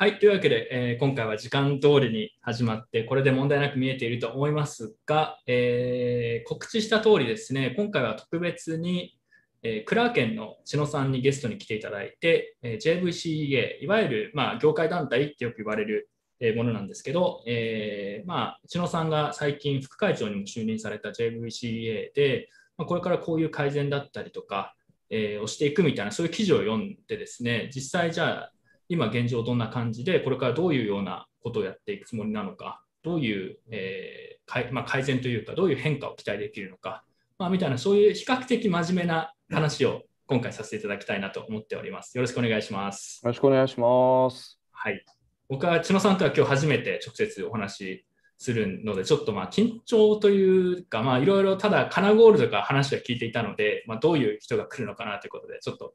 はい、というわけで、えー、今回は時間通りに始まって、これで問題なく見えていると思いますが、えー、告知した通りですね、今回は特別に、えー、クラーケンの千野さんにゲストに来ていただいて、え JVCEA、いわゆる、まあ、業界団体ってよく言われるえものなんですけど、えまあ、千野さんが最近副会長にも就任された JVCEA で、まあ、これからこういう改善だったりとか、えをしていくみたいな、そういう記事を読んでですね、実際じゃあ、今現状どんな感じで、これからどういうようなことをやっていくつもりなのか、どういう、えーまあ、改善というか、どういう変化を期待できるのか、まあ、みたいな、そういう比較的真面目な話を今回させていただきたいなと思っております。よろしくお願いします。よろしくお願いします。はい。僕は千野さんとは今日初めて直接お話するので、ちょっとまあ緊張というか、まあいろいろただカナゴールとか話は聞いていたので、まあ、どういう人が来るのかなということで、ちょっと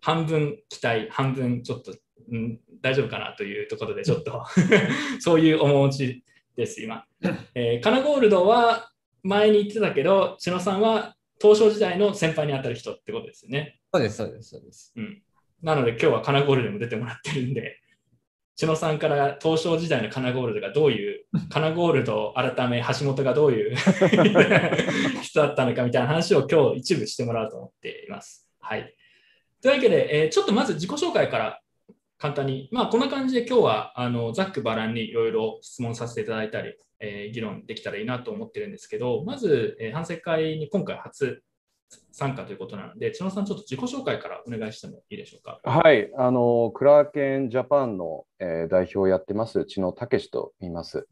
半分期待、半分ちょっとうん、大丈夫かなというところでちょっと そういう面持ちです、今。えー、カナゴールドは前に言ってたけど、千野さんは東証時代の先輩に当たる人ってことですよね。そうです、そうです、そうです。うん、なので今日はカナゴールドにも出てもらってるんで、千野さんから東証時代のカナゴールドがどういう、カナゴールド改め橋本がどういう 人だったのかみたいな話を今日一部してもらおうと思っています。はい。というわけで、えー、ちょっとまず自己紹介から簡単に、まあ、こんな感じで今日はあのざっくばらんにいろいろ質問させていただいたり、えー、議論できたらいいなと思ってるんですけど、まず、えー、反省会に今回初参加ということなので、千野さん、ちょっと自己紹介からお願いしてもいいでしょうか？はい、あのクラーケンジャパンの、えー、代表をやってます、千野武と言います。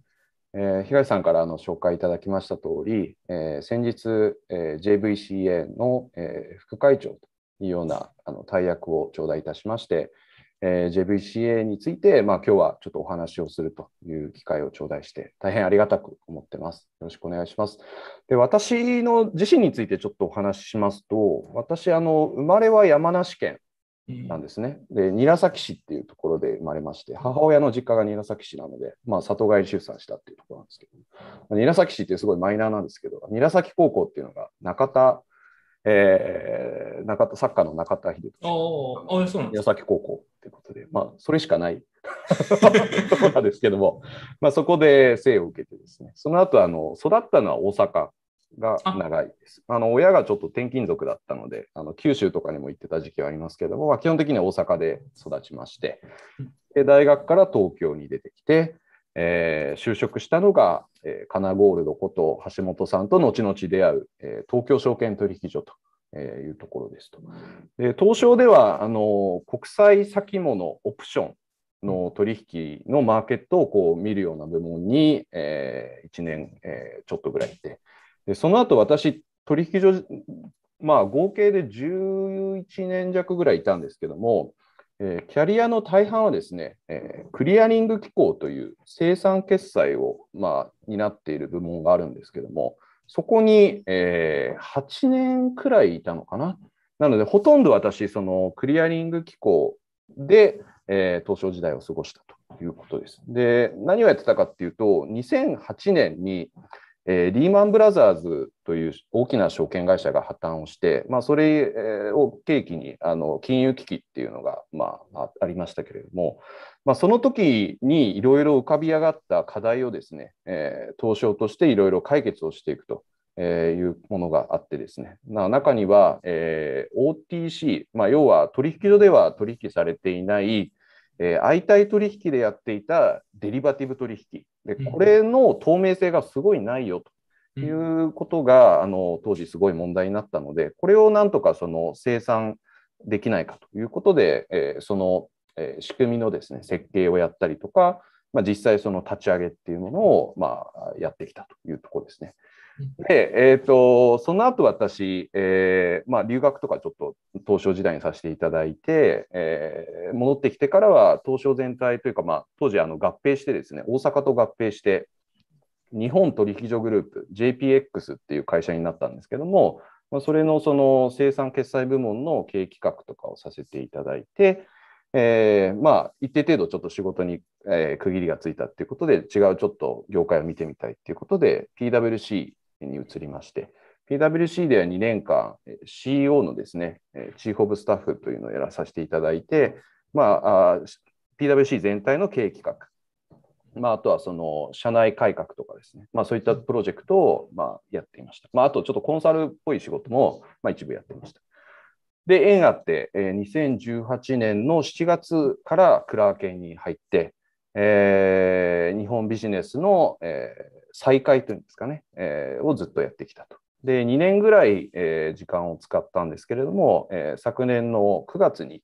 えー、東さんからの紹介いただきました通り、えー、先日、えー、JVCA の、えー、副会長というようなあの大役を頂戴いたしまして、えー、JVCA について、まあ、今日はちょっとお話をするという機会を頂戴して、大変ありがたく思ってます。よろしくお願いします。で私の自身についてちょっとお話ししますと、私、あの生まれは山梨県なんですね。で、韮崎市っていうところで生まれまして、母親の実家が韮崎市なので、まあ、里帰り出産したっていうところなんですけど、韮崎市ってすごいマイナーなんですけど、韮崎高校っていうのが中田えー、中田サッカーの中田秀俊、宮崎高校ということで、まあ、それしかない。ところなんですけども、まあ、そこで生を受けてですね、その後あの育ったのは大阪が長いです。あ。の親がちょっと転勤族だったので、あの九州とかにも行ってた時期はありますけども、まあ、基本的には大阪で育ちまして、で大学から東京に出てきて、えー、就職したのが、えー、カナゴールドこと橋本さんと後々出会う、えー、東京証券取引所というところですと。で東証ではあの国際先物オプションの取引のマーケットをこう見るような部門に、えー、1年、えー、ちょっとぐらいいてでその後私取引所まあ合計で11年弱ぐらいいたんですけどもえキャリアの大半はですね、えクリアリング機構という生産決済を、まあ、担っている部門があるんですけども、そこに、え8年くらいいたのかな？なので、ほとんど私、そのクリアリング機構で、え東証時代を過ごしたということです。で、何をやってたかっていうと、2008年に、えー、リーマンブラザーズという大きな証券会社が破綻をして、まあ、それを契機にあの金融危機っていうのが、まあ、ありましたけれども、まあ、その時にいろいろ浮かび上がった課題をですね、えー、東証としていろいろ解決をしていくと。えいうものがあってですね、中には、えー、OTC、まあ、要は取引所では取引されていない、えー、相対取引でやっていたデリバティブ取引で、これの透明性がすごいないよと。いうことが、あの当時すごい問題になったので、これをなんとかその生産できないかということで、えー、その、えー、仕組みのですね設計をやったりとか、まあ、実際その立ち上げっていうものを、まあ、やってきたというところですね。で、えーと、その後私、えーまあ、留学とかちょっと東証時代にさせていただいて、えー、戻ってきてからは東証全体というか、まあ、当時あの合併してですね大阪と合併して日本取引所グループ JPX っていう会社になったんですけども、まあ、それのその生産決済部門の経営企画とかをさせていただいて、えー、まあ一定程度ちょっと仕事に、えー、区切りがついたっていうことで違うちょっと業界を見てみたいっていうことで PWC に移りまして、PWC では2年間、CEO のですね、チーフオブスタッフというのをやらさせていただいて、まあ、PWC 全体の経営企画、まあ、あとはその社内改革とかですね、まあ、そういったプロジェクトをまあやっていました。まあ、あとちょっとコンサルっぽい仕事もまあ一部やってました。で、縁あって、2018年の7月からクラーケンに入って、えー、日本ビジネスの、えー、再開というんですかね、えー、をずっとやってきたと。で、2年ぐらい、えー、時間を使ったんですけれども、えー、昨年の9月に、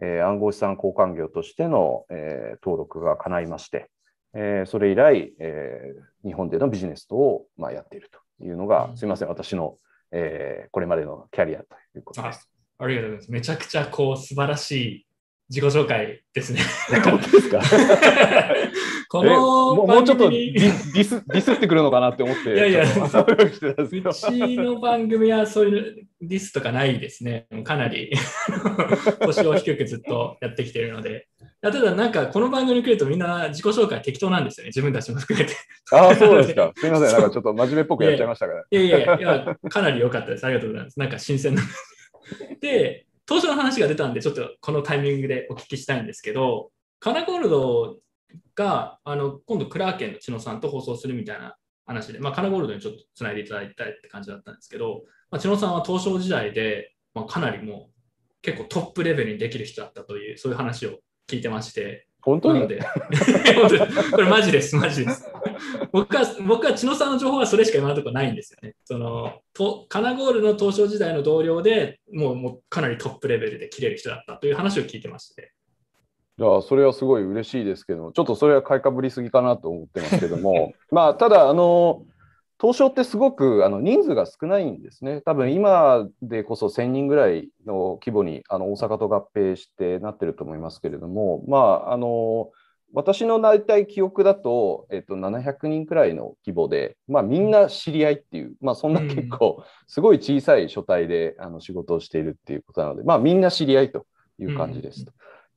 えー、暗号資産交換業としての、えー、登録が叶いまして、えー、それ以来、えー、日本でのビジネスを、まあ、やっているというのが、すみません、私の、えー、これまでのキャリアということです。ありがとうございます。めちゃくちゃこう素晴らしい自己紹介ですね。本当ですか？このもうちょっとディスディスってくるのかなって思って。いやいや、うちの番組はそういうディスとかないですね。かなり 腰を低くずっとやってきているので。ただなんかこの番組に来るとみんな自己紹介適当なんですよね。自分たちも含めて。ああ、そうですか。すみません。なんかちょっと真面目っぽくやっちゃいましたから。いやいやいや、かなり良かったです。ありがとうございます。なんか新鮮な。で、当初の話が出たんで、ちょっとこのタイミングでお聞きしたいんですけど、カナゴールドがあの今度、クラーケンの千野さんと放送するみたいな話で、まあ、カナゴールドにちょっとつないでいただいたいって感じだったんですけど、まあ、千野さんは東証時代で、まあ、かなりもう結構トップレベルにできる人だったという、そういう話を聞いてまして、本当に？で これマジです、マジです。僕は、僕は千野さんの情報はそれしか今のところないんですよね。そのとカナゴールの東証時代の同僚でもうもうかなりトップレベルで切れる人だったという話を聞いてまして。いやそれはすごい嬉しいですけど、ちょっとそれは買いかぶりすぎかなと思ってますけども、まあ、ただ、あの、東証ってすごくあの人数が少ないんですね。多分今でこそ1000人ぐらいの規模にあの大阪と合併してなってると思いますけれども、まあ、あの私の大体記憶だと、えっと、700人くらいの規模で、まあ、みんな知り合いっていう、まあ、そんな結構すごい小さい書体であの仕事をしているっていうことなので、まあ、みんな知り合いという感じです。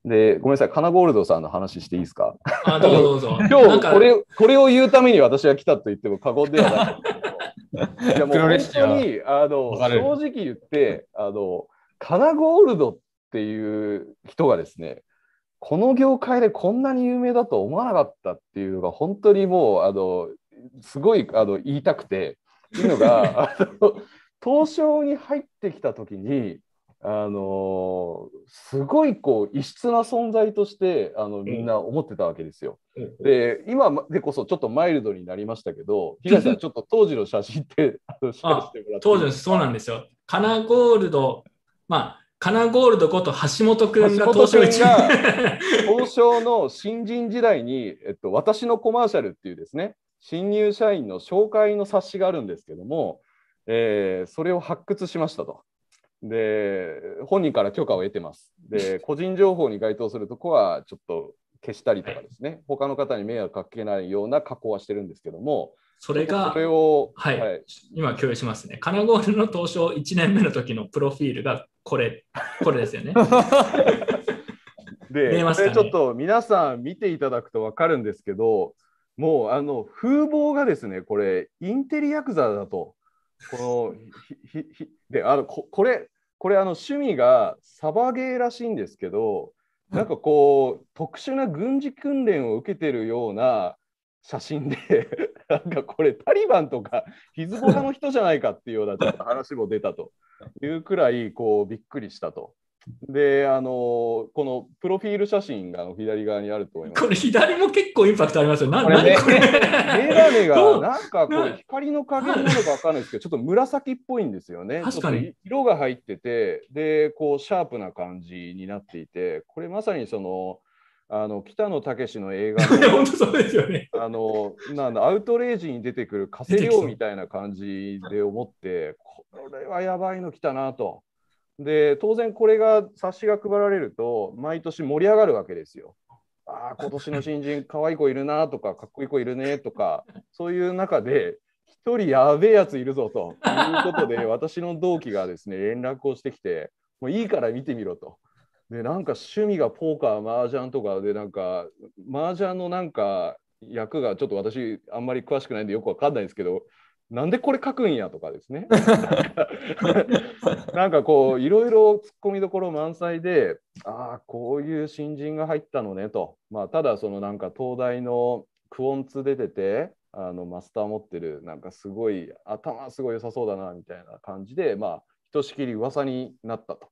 うん、で、ごめんなさい、カナゴールドさんの話していいですか？あどうぞどうぞ。今日これ、これを言うために私が来たと言っても過言ではない。いやもう本当にあの正直言って、あのカナゴールドっていう人がですね、この業界でこんなに有名だと思わなかったっていうのが本当にもうあのすごいあの言いたくて。っていうのが あの東証に入ってきた時にあのすごいこう異質な存在としてあのみんな思ってたわけですよ。で今でこそちょっとマイルドになりましたけど東さんちょっと当時の写真ってあのシェアしてもらって当時そうなんですよ。カナゴールドまあカナゴールドこと橋本君が東証一東証の新人時代に、えっと、私のコマーシャルっていうですね、新入社員の紹介の冊子があるんですけども、えー、それを発掘しましたと。で、本人から許可を得てます。で、個人情報に該当するとこはちょっと消したりとかですね、他の方に迷惑かけないような加工はしてるんですけども、それが、それを、はい、はい、今共有しますね。カナゴールの東証1年目の時のプロフィールがこれ、これですよね。で、ね、これちょっと皆さん見ていただくと分かるんですけど、もうあの風貌がですね、これ、インテリヤクザだと。このひひであのここれ、これあの趣味がサバゲーらしいんですけど、なんかこう、特殊な軍事訓練を受けてるような写真で なんかこれタリバンとかヒズボラの人じゃないかっていうような ちょっと話も出たというくらいこうびっくりしたと。で、あのこのプロフィール写真が左側にあると思います。これ左も結構インパクトありますよ。なこれ、ね、これ？メガネがなんかこう光の加減なのか分かんないですけど、ちょっと紫っぽいんですよね。確かに。色が入ってて、で、こうシャープな感じになっていて、これまさにその、あの北野武の映画の 本当そうですよねあのなんだアウトレイジに出てくる加瀬亮みたいな感じで思ってこれはやばいの来たなと。で当然これが冊子が配られると毎年盛り上がるわけですよ。ああ今年の新人かわいい子いるなとかかっこいい子いるねとかそういう中で一人やべえやついるぞということで私の同期がですね連絡をしてきてもういいから見てみろと。でなんか趣味がポーカー麻雀とかでなんか麻雀のなんか役がちょっと私あんまり詳しくないんでよくわかんないんですけどなんでこれ書くんやとかですね なんかこう、いろいろ突っ込みどころ満載で、ああ、こういう新人が入ったのねと。まあ、ただ、そのなんか東大のクオンツ出てて、あのマスター持ってる、なんかすごい、頭すごい良さそうだな、みたいな感じで、まあ、ひとしきり噂になったと。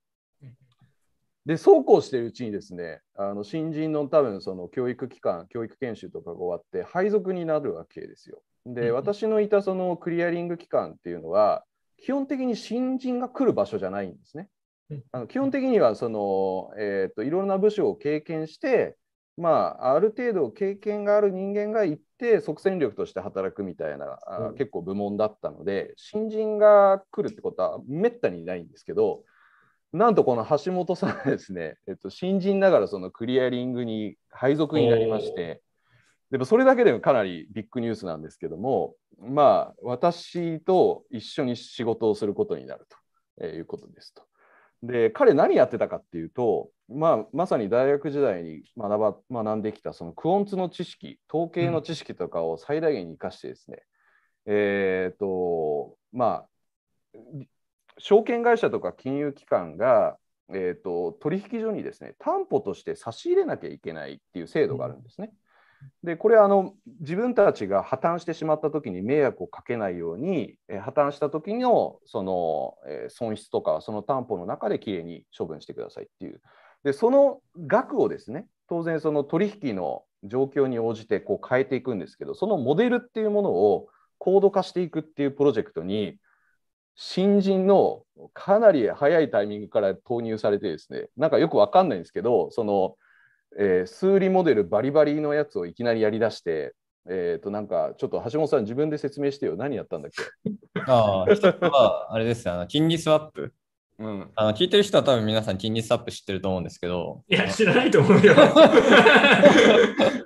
で、そうこうしてるうちにですね、あの新人の多分その教育機関、教育研修とかが終わって配属になるわけですよ。で、私のいたそのクリアリング機関っていうのは、基本的に新人が来る場所じゃないんですね。あの基本的にはその、えーと、いろんな部署を経験して、まあ、ある程度経験がある人間が行って即戦力として働くみたいな、うん、結構部門だったので新人が来るってことはめったにないんですけどなんとこの橋本さんですね、えっと、新人ながらそのクリアリングに配属になりまして、でもそれだけでもかなりビッグニュースなんですけども、まあ、私と一緒に仕事をすることになるということですと。で、彼何やってたかっていうと、まあ、まさに大学時代に学ば学んできたそのクオンツの知識、統計の知識とかを最大限に生かしてですね、うん、えっ、と、まあ、証券会社とか金融機関が、えーと、取引所にですね担保として差し入れなきゃいけないっていう制度があるんですね。でこれあの自分たちが破綻してしまった時に迷惑をかけないように、え破綻した時のその、え損失とかその担保の中できれいに処分してくださいっていうでその額をですね当然その取引の状況に応じてこう変えていくんですけどそのモデルっていうものを高度化していくっていうプロジェクトに新人のかなり早いタイミングから投入されてですね、なんかよくわかんないんですけど、その、えー、数理モデルバリバリのやつをいきなりやりだして、えっ、ー、と、なんか、ちょっと橋本さん自分で説明してよ。何やったんだっけ？ああ、一つは、あれですあの、金利スワップ。うん、あの聞いてる人は多分皆さん金利スワップ知ってると思うんですけど。いや、知らないと思うよ。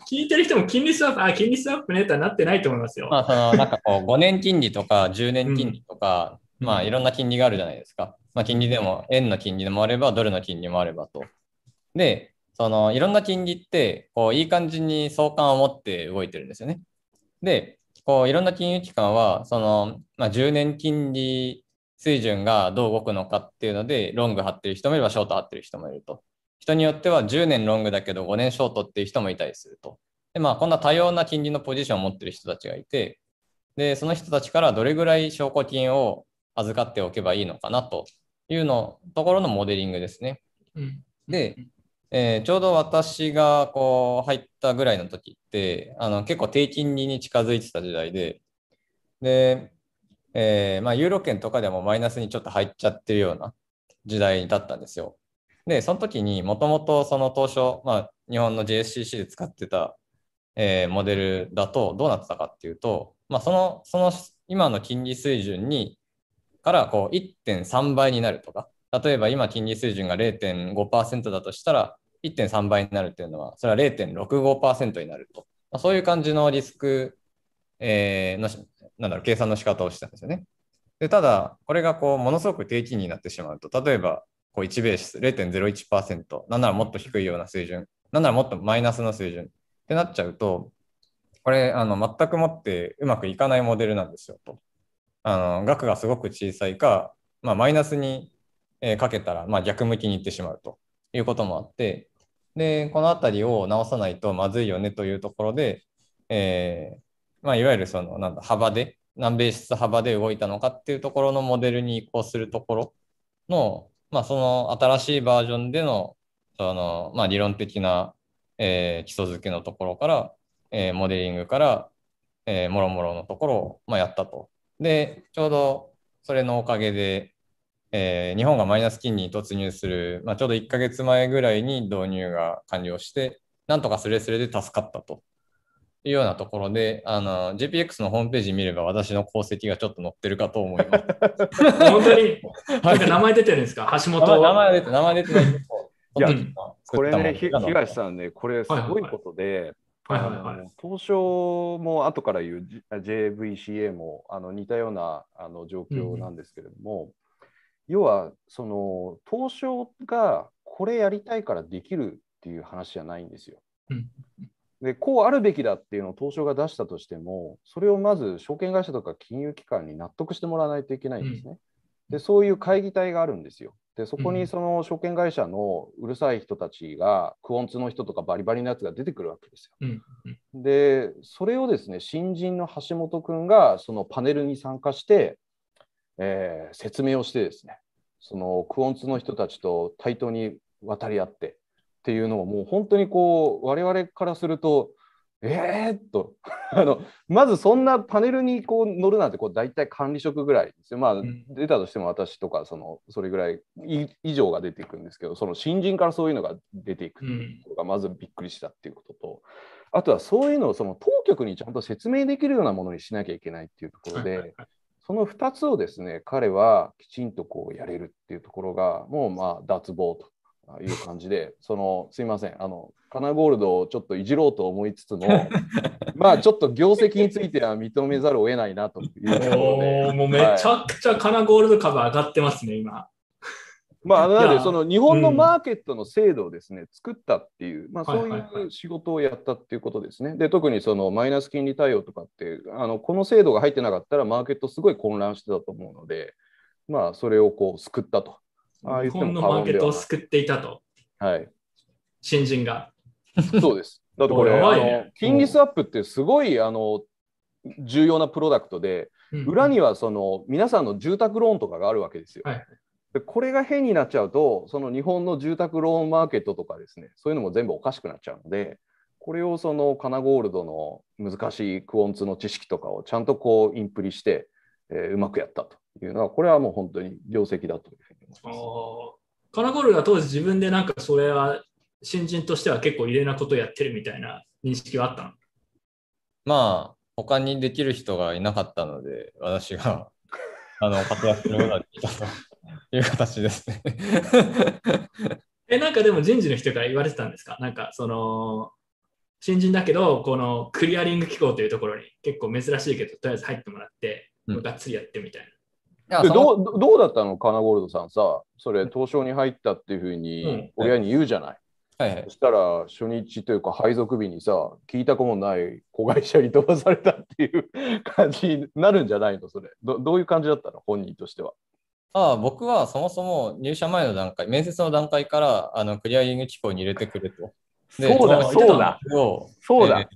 聞いてる人も金利スワップ、あ、金利スワップねとはなってないと思いますよ。まあ、そのなんかこう5年金利とか10年金利とか、まあいろんな金利があるじゃないですか。まあ金利でも、円の金利でもあれば、ドルの金利もあればと。で、そのいろんな金利って、こういい感じに相関を持って動いてるんですよね。で、こういろんな金融機関は、その、まあ、10年金利水準がどう動くのかっていうので、ロング張ってる人もいれば、ショート張ってる人もいると。人によっては10年ロングだけど5年ショートっていう人もいたりすると。で、まあ、こんな多様な金利のポジションを持ってる人たちがいて、で、その人たちからどれぐらい証拠金を預かっておけばいいのかなというのところのモデリングですね。うん、で、えー、ちょうど私がこう入ったぐらいの時ってあの結構低金利に近づいてた時代で、で、えー、まあ、ユーロ圏とかでもマイナスにちょっと入っちゃってるような時代だったんですよ。で、その時にもともとその当初、まあ、日本の JSCC で使ってた、えー、モデルだとどうなってたかっていうと、まあ、そのその今の金利水準にからこう1.3倍になるとか、例えば今金利水準が0.5%だとしたら、1.3倍になるっていうのは、それは0.65%になると。まあ、そういう感じのリスク、えー、のなんだろう計算の仕方をしたんですよね。でただ、これがこうものすごく低金利になってしまうと、例えばこう1ベース0.01%、なんならもっと低いような水準、なんならもっとマイナスの水準ってなっちゃうと、これあの全くもってうまくいかないモデルなんですよと。あの額がすごく小さいか、まあ、マイナスに、え、かけたら、まあ、逆向きにいってしまうということもあって、で、このあたりを直さないとまずいよねというところで、えー、まあ、いわゆるそのなんだ幅で、何ベース幅で動いたのかっていうところのモデルに移行するところの、まあ、その新しいバージョンでのその、まあ、理論的な、えー、基礎づけのところから、えー、モデリングから、えー、もろもろのところを、まあ、やったと。で、ちょうどそれのおかげで、えー、日本がマイナス金利に突入する、まあ、ちょうど1ヶ月前ぐらいに導入が完了して、なんとかスレスレで助かったというようなところで、あの JPX のホームページ見れば私の功績がちょっと載ってるかと思います。本当に、なんか名前出てるんですか、橋本。名前出て名前出てない。いや、これね、東さんね、これすごいことで、はいはいはい、東証も後から言う JVCA もあの似たようなあの状況なんですけれども、うん、要はその東証がこれやりたいからできるっていう話じゃないんですよ。うん、でこうあるべきだっていうのを東証が出したとしてもそれをまず証券会社とか金融機関に納得してもらわないといけないんですね。でそういう会議体があるんですよ。でそこにその証券会社のうるさい人たちが、クオンツの人とかバリバリのやつが出てくるわけですよ。うんでそれをですね新人の橋本君がそのパネルに参加して、えー説明をしてですねそのクオンツの人たちと対等に渡り合ってっていうのをもう本当にこう我々からするとえー、っと あのまずそんなパネルにこう乗るなんてこう大体管理職ぐらいですよ。まあん出たとしても私とかそのそれぐらいい以上が出ていくんですけどその新人からそういうのが出ていくっていうところがまずびっくりしたっていうことと、あとはそういうのをその当局にちゃんと説明できるようなものにしなきゃいけないっていうところで、その2つをですね彼はきちんとこうやれるっていうところがもうまあ脱帽と。いう感じで、そのすいません、あのカナゴールドをちょっといじろうと思いつつも、まあちょっと業績については認めざるを得ないなというところで、おーもうめちゃくちゃカナゴールド株上がってますね、今。まあ、なので、その日本のマーケットの制度をですね、作ったっていう、まあ、はいそうはいはいいう仕事をやったっていうことですね。で、特にそのマイナス金利対応とかって、あのこの制度が入ってなかったら、マーケットすごい混乱してたと思うので、まあ、それをこう救ったと。ああ言日本のマーケットを救っていたと、はい、新人が。そうです。だってこれ、おやばあの金利スワップってすごいあの重要なプロダクトで、うん裏にはその皆さんの住宅ローンとかがあるわけですよ。はいでこれが変になっちゃうと、その日本の住宅ローンマーケットとかですね、そういうのも全部おかしくなっちゃうので、これをそのカナゴールドの難しいクオンツの知識とかをちゃんとこうインプリして、えーうまくやったというのは、これはもう本当に業績だというふうに思います。カナゴールドは当時自分でなんかそれは新人としては結構異例なことをやってるみたいな認識はあったの？まあ、他にできる人がいなかったので、私が あの活躍することができたと いう形ですね。え、なんかでも人事の人から言われてたんですか？なんかその、新人だけど、このクリアリング機構というところに結構珍しいけど、とりあえず入ってもらって、うんがっつりやってみたいな。どうどうだったの、カナゴールドさんさ、それ、東証に入ったっていうふううんに親に言うじゃない。はいはいそしたら初日というか配属日にさ、聞いたこともない子会社に飛ばされたっていう感じになるんじゃないの、それ。どどういう感じだったの、本人としては。ああ僕はそもそも入社前の段階、面接の段階からあのクリアリング機構に入れてくれと。でそうだのそうだをそうだえー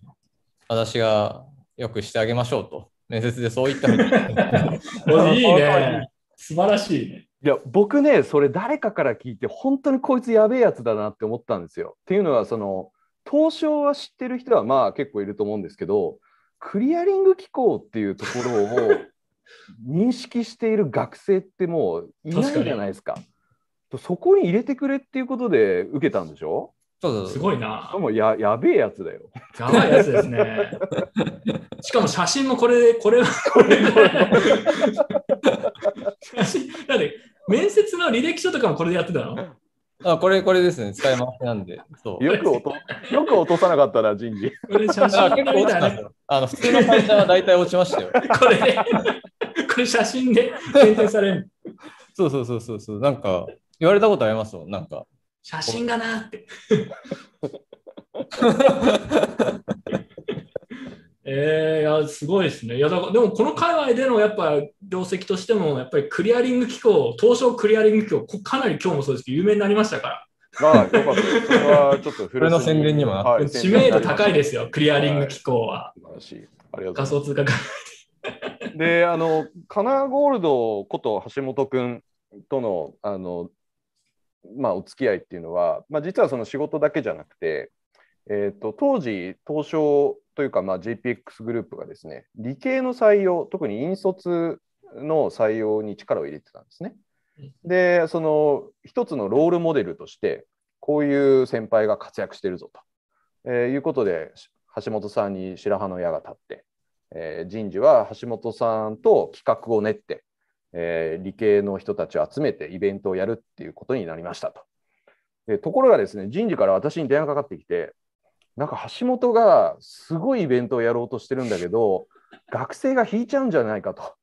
私がよくしてあげましょうと。面接でそう言った いいね。素晴らしいね。いや、僕ね、それ誰かから聞いて、本当にこいつやべえやつだなって思ったんですよ。っていうのは、その、東証は知ってる人はまあ結構いると思うんですけど、クリアリング機構っていうところを 認識している学生ってもういないじゃないですか。そこに入れてくれっていうことで受けたんでしょ？そうそうそうすごいな。もうややべえやつだよ。やばいやつですね。しかも写真もこれで、これは、これ 写真、だって面接の履歴書とかもこれでやってたの？あこれ、これですね、使い回しなんで。そう。よく落とよく落とさなかったな、人事。これ写あ真結構で見たらね落ちたんです。よ。あの普通の会社は大体落ちましたよ。これで、これ写真で検定される。そうそうそうそうそう。なんか、言われたことありますもん。なんか、写真がなって。えー、いやすごいですね。いやだからでもこの界隈でのやっぱ業績としても、やっぱりクリアリング機構、東証クリアリング機構、こかなり今日もそうですけど、有名になりましたから、ああ、よかったです。それはちょっと古これの宣伝にもなってはい知名度高いですよ、クリアリング機構は。素晴らしい。ありがとうござい仮ます想通貨化。で、あの、カナゴールドこと橋本君との、あの、まあ、お付き合いっていうのは、まあ、実はその仕事だけじゃなくて、えー、と当時、東証というか、まあ、JPX グループがですね、理系の採用、特に引率の採用に力を入れてたんですね。で、その一つのロールモデルとして、こういう先輩が活躍してるぞと、えーいうことで、橋本さんに白羽の矢が立って、えー人事は橋本さんと企画を練って、えー理系の人たちを集めてイベントをやるっていうことになりましたと。でところがですね、人事から私に電話かかってきて、なんか橋本がすごいイベントをやろうとしてるんだけど、学生が引いちゃうんじゃないかと。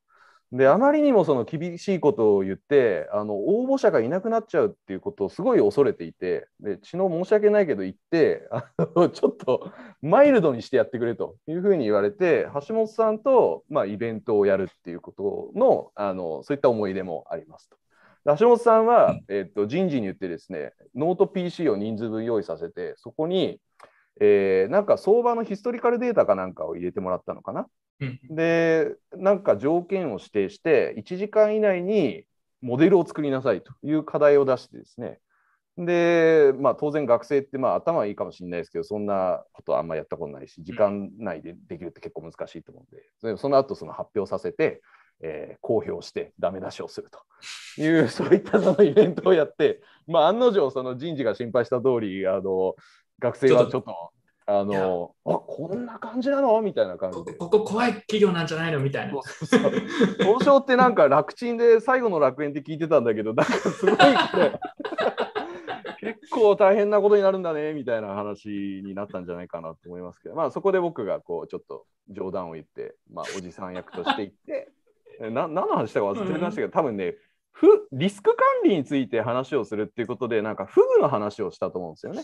で、あまりにもその厳しいことを言って、あの応募者がいなくなっちゃうっていうことをすごい恐れていて、で、知能申し訳ないけど言って、あのちょっとマイルドにしてやってくれというふうに言われて、橋本さんと、まあ、イベントをやるっていうことの、あのそういった思い出もありますと。橋本さんは、えっと、人事に言ってですね、ノート PC を人数分用意させて、そこに、えーなんか相場のヒストリカルデータかなんかを入れてもらったのかな？うんで、なんか条件を指定して、1時間以内にモデルを作りなさいという課題を出してですね。で、まあ、当然学生ってまあ頭はいいかもしれないですけど、そんなことはあんまやったことないし、時間内でできるって結構難しいと思うんで、でその後その発表させて、えー公表してダメ出しをするという、そういったそのイベントをやって、まあ、案の定、その人事が心配した通り、あの学生はちょっと、あのあこんな感じなの？みたいな感じで。こここ怖い企業なんじゃないの？みたいな。東証ってなんか楽ちんで最後の楽園って聞いてたんだけど、なんかすごい 結構大変なことになるんだねみたいな話になったんじゃないかなと思いますけど、まあそこで僕がこうちょっと冗談を言って、まあおじさん役として言って、えな何の話したか忘れましたけど、多分ね、ふリスク管理について話をするっていうことで、なんかフグの話をしたと思うんですよね。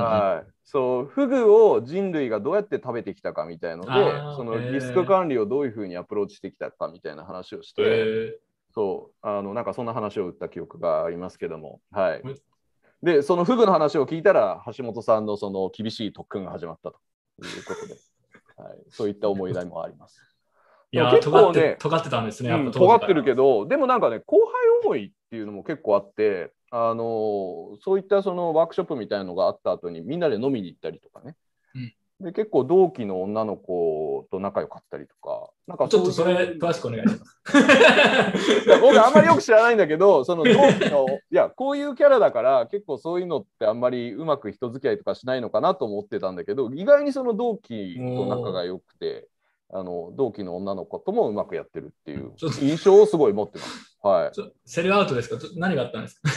はい、そうフグを人類がどうやって食べてきたかみたいのでそのリスク管理をどういうふうにアプローチしてきたかみたいな話をして、えそうあのなんかそんな話を打った記憶がありますけども、はい。うん、でそのフグの話を聞いたら橋本さんのその厳しい特訓が始まったということで、はい、そういった思い出もあります。いやー、結構ね尖って、尖ってたんですね。やっうんぱ当時から尖ってるけど、でもなんかね、後輩思いっていうのも結構あって、あのそういったそのワークショップみたいなのがあった後にみんなで飲みに行ったりとかね。で結構同期の女の子と仲良かったりとか、なんかちょっとそれ、詳しくお願いします。い や僕あんまりよく知らないんだけど、その同期の、いや、こういうキャラだから、結構そういうのってあんまりうまく人付き合いとかしないのかなと思ってたんだけど、意外にその同期と仲が良くて、あの同期の女の子ともうまくやってるっていう印象をすごい持ってます。はい。セルアウトですか？何があったんですか？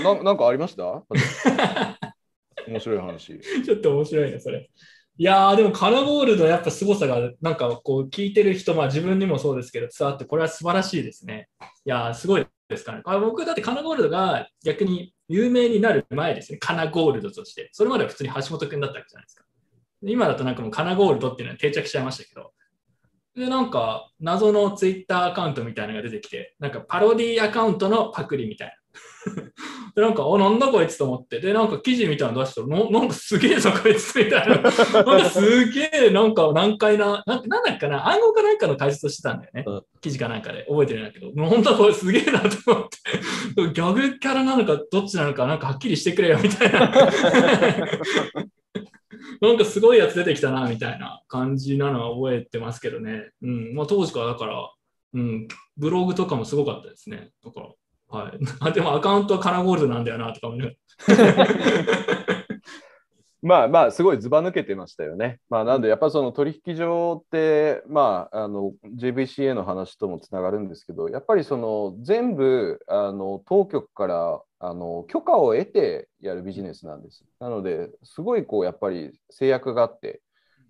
なななんかありました？面白い話。ちょっと面白いね、それ。いやー、でもカナゴールドのやっぱ凄さが、なんかこう聞いてる人、まあ自分にもそうですけど、伝わって、これは素晴らしいですね。いやー、すごいですかね。あ僕だってカナゴールドが逆に有名になる前ですね、カナゴールドとして。それまでは普通に橋本くんだったわけじゃないですか。今だとなんかもうカナゴールドっていうのは定着しちゃいましたけど。で、なんか謎のツイッターアカウントみたいなのが出てきて、なんかパロディアカウントのパクリみたいな。で、なんか、あ、なんだこいつと思って、で、なんか記事みたいなの出したら、ななんかすげえぞこいつみたいな。なんかすげえ、なんか難解な、なんなんだっけかな、暗号かなんかの解説をしてたんだよね。うん記事かなんかで覚えてるんだけど、なんだこれすげえなと思って、ギャグキャラなのかどっちなのかなんかはっきりしてくれよみたいな。なんかすごいやつ出てきたなみたいな感じなのは覚えてますけどね。うん。まあ当時からだから、うん、ブログとかもすごかったですね。だから、はい。あ でもアカウントはカナゴールドなんだよなとかもね。まあまあ、すごいずば抜けてましたよね。まあ、なんで、やっぱその取引所って、まあ、あの JVCA の話ともつながるんですけど、やっぱりその全部あの当局からあの許可を得てやるビジネスなんです。なので、すごいこうやっぱり制約があって、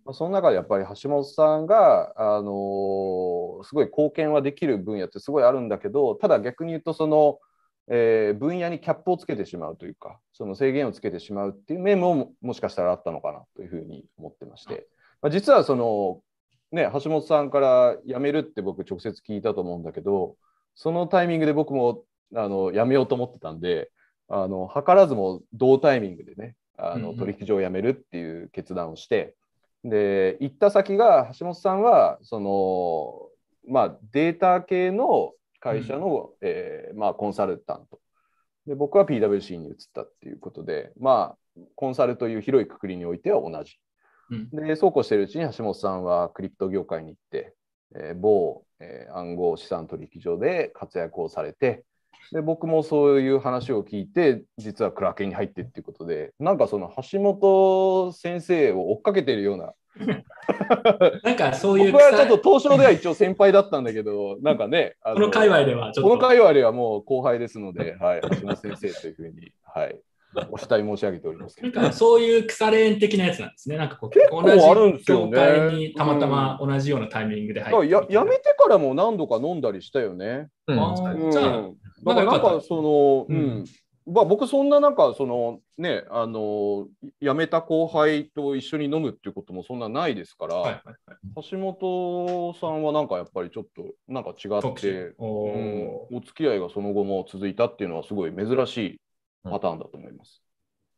まあ、その中でやっぱり橋本さんが、あのすごい貢献はできる分野ってすごいあるんだけど、ただ逆に言うと、その、えー分野にキャップをつけてしまうというか、その制限をつけてしまうっていう面ももしかしたらあったのかなというふうに思ってまして、まあ、実はその、ね、橋本さんから辞めるって僕直接聞いたと思うんだけど、そのタイミングで僕もあの辞めようと思ってたんで、あの図らずも同タイミングでね、あのうんうん。取引所を辞めるっていう決断をして、で行った先が橋本さんはその、まあ、データ系の会社の、えーまあ、コンサルタント。で僕は PWC に移ったっていうことで、まあ、コンサルという広いくくりにおいては同じ。うん。でそうこうしているうちに橋本さんはクリプト業界に行って、えー某、えー暗号資産取引所で活躍をされてで僕もそういう話を聞いて実はクラーケンに入ってっていうことでなんかその橋本先生を追っかけてるような なんかそういう僕はちょっ草と東証では一応先輩だったんだけどなんかねあこの界隈ではちょっと。この界隈ではもう後輩ですので、はい、橋本先生というふうに、はい、お慕い申し上げておりますけなんど。かそういう腐れ縁的なやつなんですね。なんかこう結構あるんですよね同じ業界にたまたま同じようなタイミングで入ってややめてからも何度か飲んだりしたよね。うんじゃあだからなんかその、ううん。んまあ、僕そんななんかそのねあの辞めた後輩と一緒に飲むっていうこともそんなないですから、はいはいはい。橋本さんはなんかやっぱりちょっとなんか違っ特て殊、おー。うん。お付き合いがその後も続いたっていうのはすごい珍しいパターンだと思います。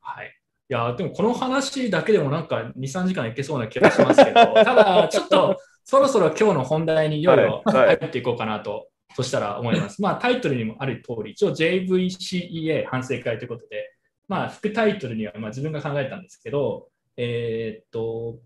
はい。いや、でもこの話だけでもなんか2、3時間いけそうな気がしますけど、ただちょっとそろそろ今日の本題にいよいよ入っていこうかなと、そしたら思います。まあタイトルにもある通り、一応 JVCEA 反省会ということで、まあ副タイトルにはまあ自分が考えたんですけど、えーっと、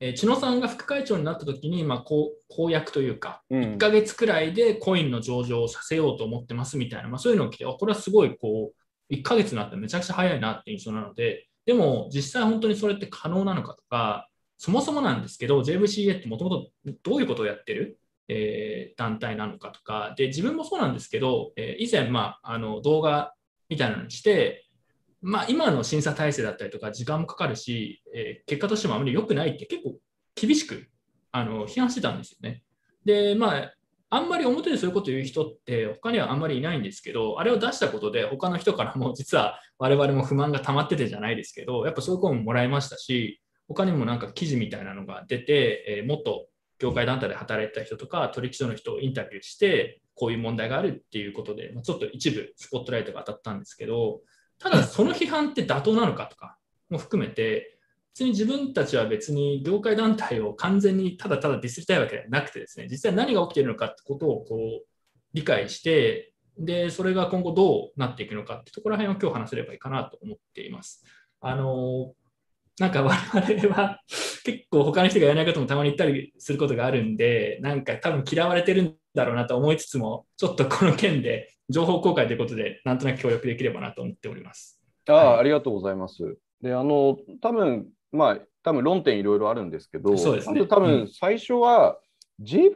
えー千野さんが副会長になった時に、まあ、こう公約というか、うん1ヶ月くらいでコインの上場をさせようと思ってますみたいな、まあ、そういうのを聞いて、あこれはすごいこう、1ヶ月になってめちゃくちゃ早いなって印象なので、でも実際本当にそれって可能なのかとか、そもそもなんですけど、JVCA ってもともとどういうことをやってる、えー団体なのかとか、で自分もそうなんですけど、えー以前、まあ、あの動画みたいなのにして、まあ、今の審査体制だったりとか、時間もかかるし、えー結果としてもあまり良くないって結構厳しくあの批判してたんですよね。で、まあ、あんまり表でそういうこと言う人って他にはあんまりいないんですけど、あれを出したことで他の人からも実は我々も不満が溜まっててじゃないですけど、やっぱそういう声ももらいましたし、他にもなんか記事みたいなのが出て、えーもっと業界団体で働いてた人とか取引所の人をインタビューして、こういう問題があるっていうことで、まあちょっと一部スポットライトが当たったんですけど、ただその批判って妥当なのかとかも含めて、別に自分たちは別に業界団体を完全にただただディスりたいわけではなくてですね、実際何が起きているのかってことをこう理解して、で、それが今後どうなっていくのかってところら辺を今日話せればいいかなと思っています。あのなんか我々は結構他の人がやらないこともたまに言ったりすることがあるんで、なんか多分嫌われてるんだろうなと思いつつも、ちょっとこの件で情報公開ということで、なんとなく協力できればなと思っております。ああ、はい。ありがとうございます。で、あの、多分まあ、多分論点いろいろあるんですけど、そうですね。まず多うん。分最初は、JVCA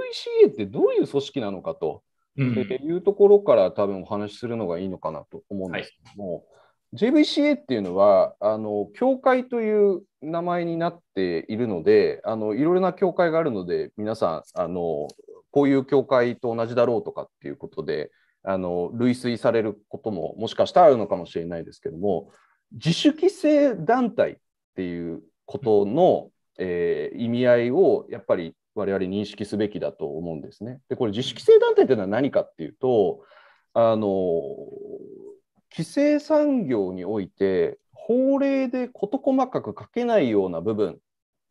ってどういう組織なのかとうん。いうところから多分お話しするのがいいのかなと思うんですけども、JVCA っていうのは、あの、協会という名前になっているので、あの、いろいろな協会があるので、皆さん、あの、こういう協会と同じだろうとかっていうことで、あの、類推されることももしかしたらあるのかもしれないですけども、自主規制団体っていうことの、えー意味合いをやっぱり我々認識すべきだと思うんですね。で、これ自主規制団体というのは何かっていうと、あの、規制産業において法令で事細かく書けないような部分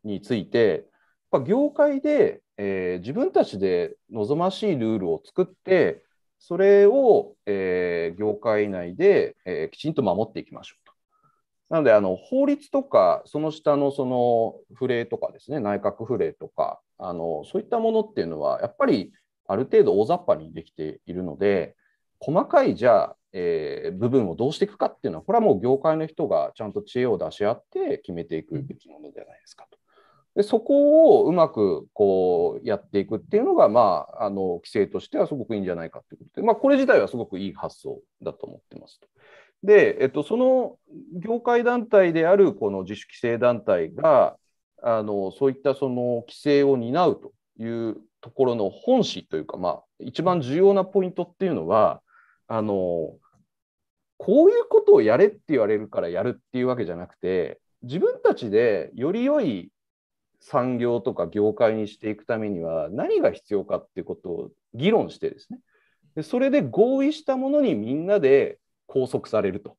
について、やっぱ業界で、えー自分たちで望ましいルールを作って、それを、えー業界内で、えーきちんと守っていきましょうと。なのであの法律とかその下のその府令とかですね内閣府令とかあのそういったものっていうのはやっぱりある程度大雑把にできているので細かいじゃあ、えー部分をどうしていくかっていうのはこれはもう業界の人がちゃんと知恵を出し合って決めていくべきものじゃないですかと。でそこをうまくこうやっていくっていうのが、まあ、あの規制としてはすごくいいんじゃないかということで、まあ、これ自体はすごくいい発想だと思ってますと。で、えっと、その業界団体であるこの自主規制団体があのそういったその規制を担うというところの本旨というか、まあ、一番重要なポイントっていうのはあのこういうことをやれって言われるからやるっていうわけじゃなくて自分たちでより良い産業とか業界にしていくためには何が必要かっていうことを議論してですね。でそれで合意したものにみんなで拘束されると。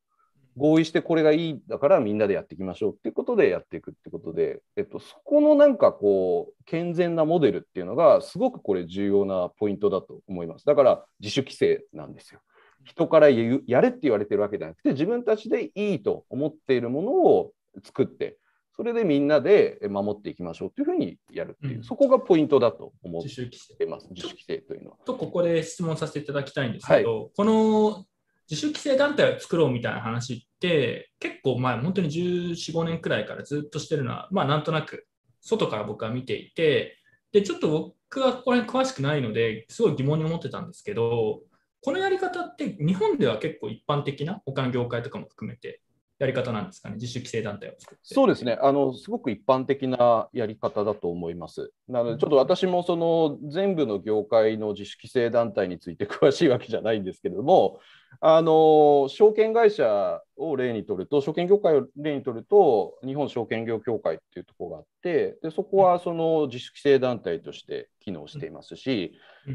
合意してこれがいいだからみんなでやっていきましょうっていうことでやっていくってことで、えっと、そこのなんかこう健全なモデルっていうのがすごくこれ重要なポイントだと思います。だから自主規制なんですよ。人から言うやれって言われてるわけじゃなくて自分たちでいいと思っているものを作ってそれでみんなで守っていきましょうというふうにやるっていう、うん。そこがポイントだと思っ自主規制。てます自主規制というのは。とここで質問させていただきたいんですけど、この自主規制団体を作ろうみたいな話って結構前本当に14、5年くらいからずっとしてるのはまあなんとなく外から僕は見ていてでちょっと僕はここら辺詳しくないのですごい疑問に思ってたんですけどこのやり方って日本では結構一般的な他の業界とかも含めてやり方なんですかね、自主規制団体を作って。そうですね。あの、すごく一般的なやり方だと思います。なので、ちょっと私もその全部の業界の自主規制団体について詳しいわけじゃないんですけれども、あの証券会社を例にとると、証券業界を例にとると、日本証券業協会っていうところがあって、でそこはその自主規制団体として機能していますし、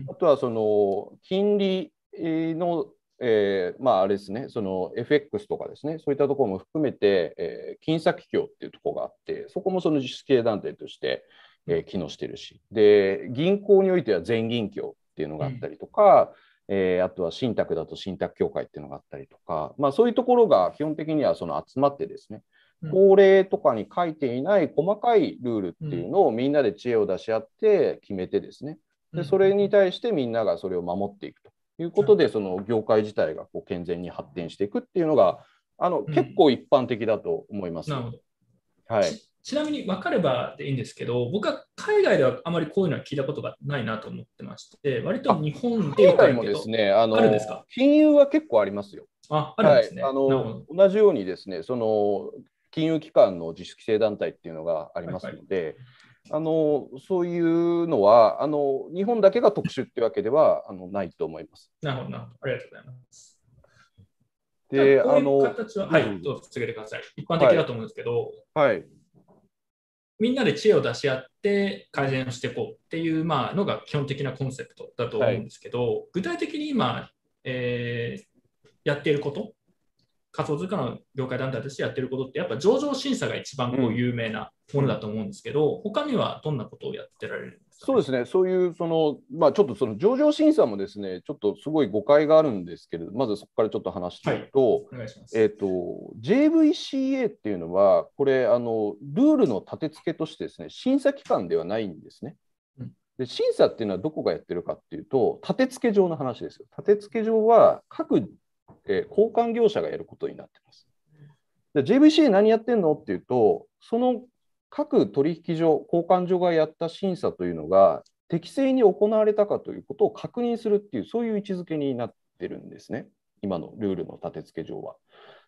あとはその金利のえー、まああれですね、その FX とかですね、そういったところも含めて、えー、金査企業っていうところがあって、そこもその自主系団体として、えー、機能してるし、で、銀行においては全銀協っていうのがあったりとか、うん、えー、あとは信託だと信託協会っていうのがあったりとか、まあそういうところが基本的にはその集まってですね、法令とかに書いていない細かいルールっていうのをみんなで知恵を出し合って決めてですね、でそれに対してみんながそれを守っていくと。いうことで、その業界自体がこう健全に発展していくっていうのが、あの、結構一般的だと思います。なるほど。はい。ちなみに分かればでいいんですけど、僕は海外ではあまりこういうのは聞いたことがないなと思ってまして、割と日本で海外もですね、あの金融は結構ありますよ。ああるんですね、はい、あの同じようにですね、その金融機関の自主規制団体っていうのがありますので、あのそういうのはあの日本だけが特殊っていうわけではあのないと思います。なるほど、ありがとうございます。で、あの、形は、はい、どうぞ続けてください。一般的だと思うんですけど、はい、はい、みんなで知恵を出し合って改善をしていこうっていう、まあ、のが基本的なコンセプトだと思うんですけど、はい、具体的に今、えー、やっていること仮想通貨の業界団体としてやってることって、やっぱ上場審査が一番こう有名なものだと思うんですけど、うん、他にはどんなことをやってられるんですか、そうですね、そういうその、まあ、ちょっとその上場審査もですね、ちょっとすごい誤解があるんですけれど、まずそこからちょっと話していくと、はい、えーと、JVCA っていうのは、これあの、ルールの立て付けとしてですね、審査機関ではないんですね。で審査っていうのはどこがやってるかっていうと、立て付け上の話ですよ。立て付け上は各えー、交換業者がやることになってます。で JVCA 何やってんの？っていうと、その各取引所、交換所がやった審査というのが適正に行われたかということを確認するっていう、そういう位置づけになってるんですね、今のルールの立て付け上は。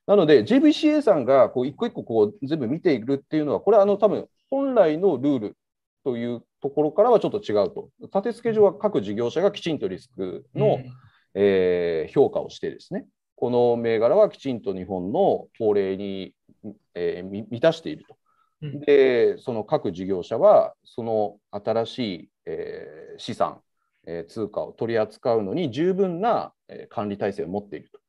なので、JVCA さんがこう一個一個こう全部見ているっていうのは、これはあの多分本来のルールというところからはちょっと違うと。立て付け上は各事業者がきちんとリスクの、うんえー、評価をしてですね、この銘柄はきちんと日本の法令に、えー、満たしていると。で、その各事業者は、その新しい、えー、資産、えー、通貨を取り扱うのに十分な、えー、管理体制を持っていると。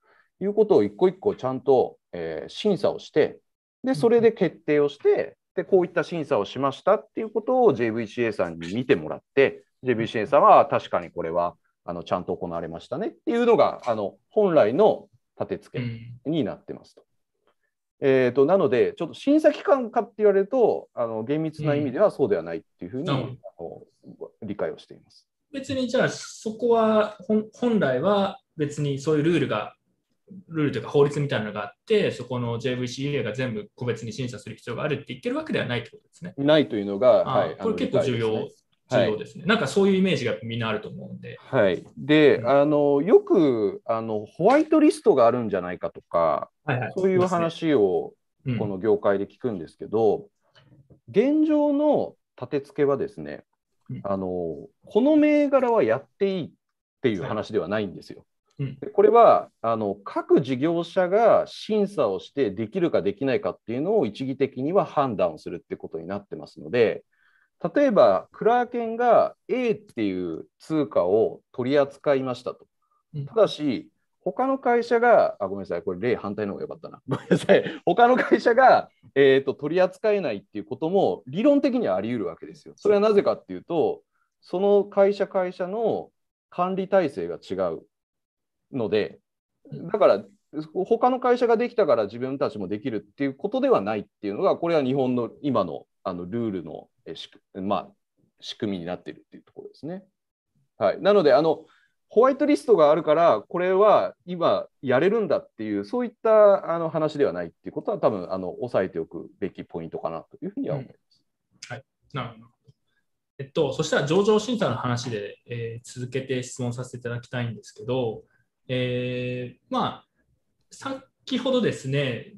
いうことを一個一個ちゃんと、えー、審査をして、で、それで決定をして、で、こういった審査をしましたっていうことを JVCA さんに見てもらって、JVCA さんは確かにこれはあのちゃんと行われましたねっていうのがあの本来の立て付けになってますと。うん、えーと、なので、ちょっと審査機関かって言われるとあの厳密な意味ではそうではないっていうふうに、うん、理解をしています。別にじゃあそこは本来は別にそういうルールがルールというか法律みたいなのがあって、そこの JVCA が全部個別に審査する必要があるって言ってるわけではないってことですね。ないというのが、はい、これ結構重要重要ですね、はい、なんかそういうイメージがみんなあると思うんで。はい、で、うん、あのよくあのホワイトリストがあるんじゃないかとか、はいはい、そういう話をこの業界で聞くんですけど、うん、現状の立て付けはですね、うん、あのこの銘柄はやっていいっていう話ではないんですよ。はい、これはあの各事業者が審査をしてできるかできないかっていうのを一義的には判断をするってことになってますので、例えば、クラーケンが A っていう通貨を取り扱いましたと。ただし、他の会社が、あ、ごめんなさい、これ例反対の方がよかったな。ごめんなさい。他の会社が、えーと、取り扱えないっていうことも理論的にはあり得るわけですよ。それはなぜかっていうと、その会社会社の管理体制が違うので、だから、他の会社ができたから自分たちもできるっていうことではないっていうのが、これは日本の今のあのルールのし、まあ、仕組みになっているっていうところですね。はい、なのであの、ホワイトリストがあるから、これは今やれるんだっていう、そういったあの話ではないっていうことは、多分あの押さえておくべきポイントかなというふうには思います。うん、はい、なるほど。えっと、そしたら上場審査の話で、えー、続けて質問させていただきたいんですけど、えー、まあ、先ほどですね、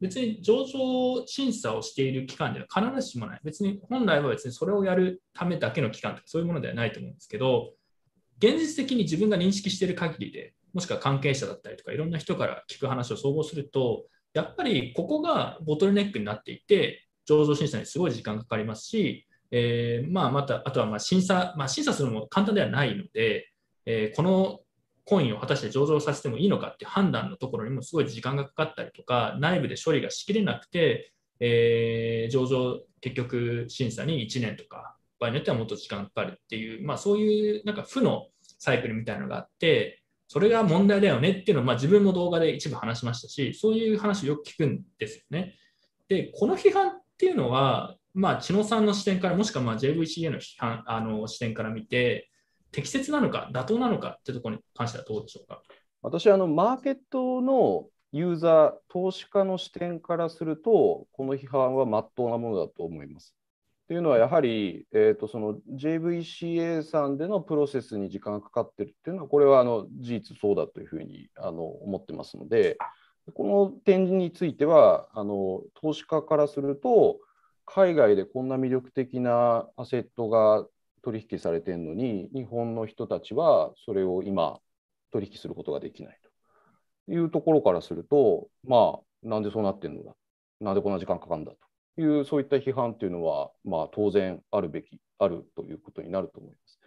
別に上場審査をしている機関では必ずしもない。別に本来は別にそれをやるためだけの機関とかそういうものではないと思うんですけど、現実的に自分が認識している限りで、もしくは関係者だったりとか、いろんな人から聞く話を総合すると、やっぱりここがボトルネックになっていて、上場審査にすごい時間かかりますし、えー、まあ、また、あとはま審査、まあ、審査するのも簡単ではないので、えー、このコインを果たして上場させてもいいのかっていう判断のところにもすごい時間がかかったりとか、内部で処理がしきれなくて、えー、上場結局審査に1年とか、場合によってはもっと時間かかるっていう、まあ、そういうなんか負のサイクルみたいなのがあって、それが問題だよねっていうのを、まあ、自分も動画で一部話しましたし、そういう話をよく聞くんですよね。で、この批判っていうのは、まあ、千野さんの視点から、もしくはま JVCA の批判あの視点から見て、適切なのか、妥当なのかっていうところに関してはどうでしょうか？私、あのマーケットのユーザー、投資家の視点からすると、この批判は真っ当なものだと思います。というのは、やはり、えーと、その JVCA さんでのプロセスに時間がかかっているというのは、これはあの事実そうだというふうにあの思ってますので、この点についてはあの、投資家からすると、海外でこんな魅力的なアセットが取引されてるのに、日本の人たちはそれを今、取引することができないと。いうところからすると、まあ、なんでそうなってんのだ、なんでこんな時間かかるんだと。いう、そういった批判というのは、まあ、当然あるべき、あるということになると思います。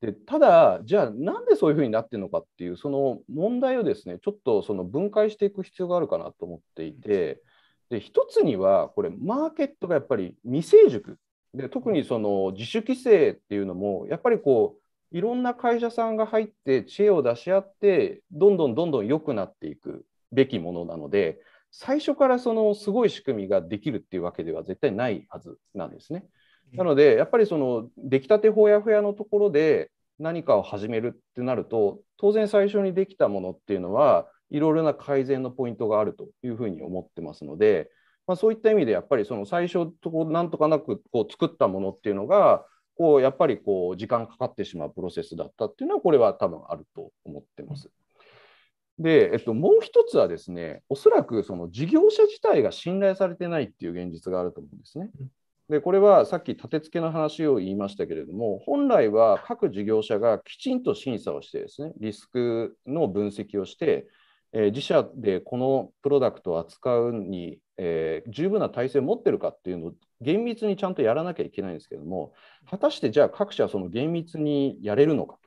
でただ、じゃあなんでそういうふうになってるのかっていう、その問題をですね、ちょっとその分解していく必要があるかなと思っていて、で一つには、これ、マーケットがやっぱり未成熟。で、特にその自主規制っていうのも、やっぱりこう、いろんな会社さんが入って知恵を出し合って、どんどんどんどん良くなっていくべきものなので、最初からそのすごい仕組みができるっていうわけでは絶対ないはずなんですね。なので、やっぱりその出来たてほやほやのところで何かを始めるってなると、当然最初にできたものっていうのは、いろいろな改善のポイントがあるというふうに思ってますので、まあ、そういった意味でやっぱりその最初となんとかなくこう作ったものっていうのが、こうやっぱりこう時間かかってしまうプロセスだったっていうのは、これは多分あると思ってます。で、えっと、もう一つはですね、おそらくその事業者自体が信頼されてないっていう現実があると思うんですね。で、これはさっき立て付けの話を言いましたけれども、本来は各事業者がきちんと審査をしてですね、リスクの分析をして、えー、自社でこのプロダクトを扱うに、えー、十分な体制を持ってるかっていうのを厳密にちゃんとやらなきゃいけないんですけども、果たしてじゃあ各社はその厳密にやれるのかと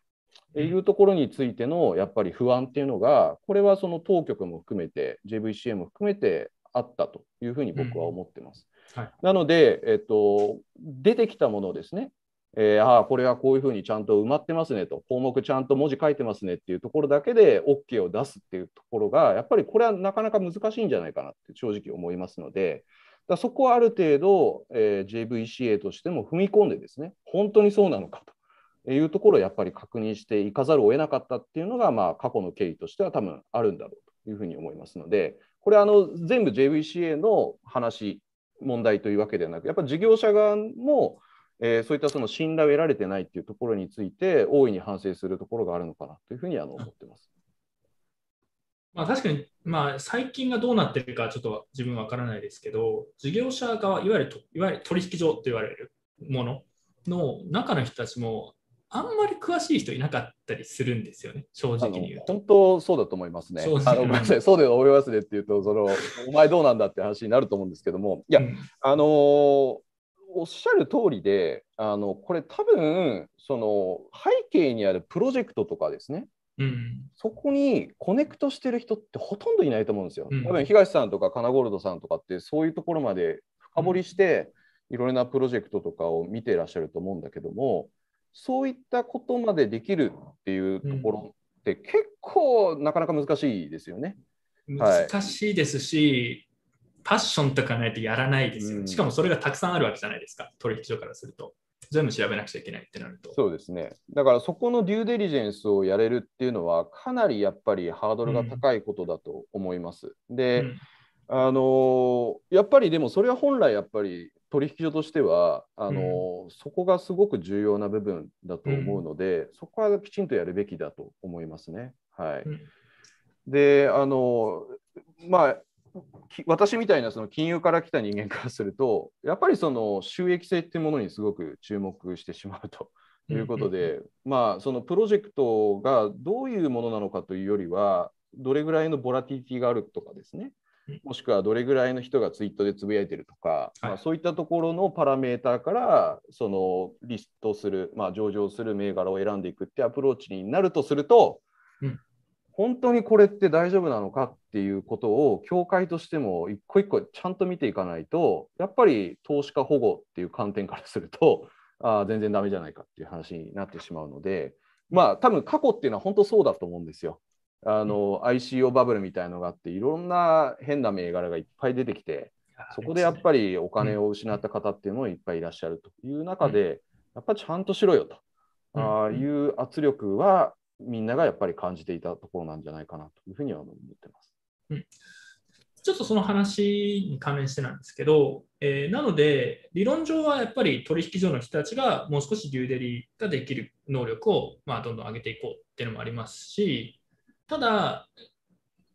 いうところについてのやっぱり不安っていうのが、これはその当局も含めて、JVCA も含めてあったというふうに僕は思ってます。うんはい、なので、えっと、出てきたものをですね、えー、ああ、これはこういうふうにちゃんと埋まってますねと、項目ちゃんと文字書いてますねっていうところだけで OK を出すっていうところが、やっぱりこれはなかなか難しいんじゃないかなって正直思いますので、だそこはある程度、えー、JVCA としても踏み込んでですね、本当にそうなのかというところをやっぱり確認していかざるを得なかったっていうのが、まあ、過去の経緯としては多分あるんだろうというふうに思いますので、これあの全部 JVCA の話、問題というわけではなく、やっぱり事業者側もえー、そういったその信頼を得られてないっていうところについて、大いに反省するところがあるのかなというふうにあの思ってます。まあ、確かに、まあ、最近がどうなってるかちょっと自分は分からないですけど、事業者側、いわゆるいわゆる取引所と言われるものの中の人たちも、あんまり詳しい人いなかったりするんですよね、正直に言うと。本当そうだと思いますね。そうあのごめんなさい、そうで思いますねって言うと、そのお前どうなんだって話になると思うんですけども、いや、うん、あのーおっしゃる通りで、あのこれ多分その背景にあるプロジェクトとかですね、うん、そこにコネクトしてる人ってほとんどいないと思うんですよ。うん、多分東さんとかカナゴールドさんとかってそういうところまで深掘りして、いろいろなプロジェクトとかを見ていらっしゃると思うんだけども、そういったことまでできるっていうところって結構なかなか難しいですよね。難しいですし、パッションとかないとやらないですよ、うん、しかもそれがたくさんあるわけじゃないですか、取引所からすると。全部調べなくちゃいけないってなると。そうですね。だからそこのデューデリジェンスをやれるっていうのは、かなりやっぱりハードルが高いことだと思います。うん、で、うん、あのやっぱりでもそれは本来やっぱり取引所としてはあの、うん、そこがすごく重要な部分だと思うので、そこはきちんとやるべきだと思いますね。はい。うん。で、あの、まあ、き私みたいなその金融から来た人間からすると、やっぱりその収益性っていうものにすごく注目してしまうということで、まあ、そのプロジェクトがどういうものなのかというよりは、どれぐらいのボラティリティがあるとかですね。うん、もしくはどれぐらいの人がツイートでつぶやいてるとか、まあ、はいそういったところのパラメーターからそのリストする、まあ、上場する銘柄を選んでいくってアプローチになるとすると、うん本当にこれって大丈夫なのかっていうことを協会としても一個一個ちゃんと見ていかないとやっぱり投資家保護っていう観点からすると あー全然ダメじゃないかっていう話になってしまうのでまあ多分過去っていうのは本当そうだと思うんですよ。あの ICO バブルみたいのがあっていろんな変な銘柄がいっぱい出てきてそこでやっぱりお金を失った方っていうのもいっぱいいらっしゃるという中で、やっぱりちゃんとしろよと、うん。ああいう圧力はみんながやっぱり感じていたところなんじゃないかなというふうには思ってます。ちょっとその話に関連してなんですけど、えーなので、理論上はやっぱり取引所の人たちがもう少しデューデリができる能力を、まあ、どんどん上げていこうっていうのもありますし、ただ、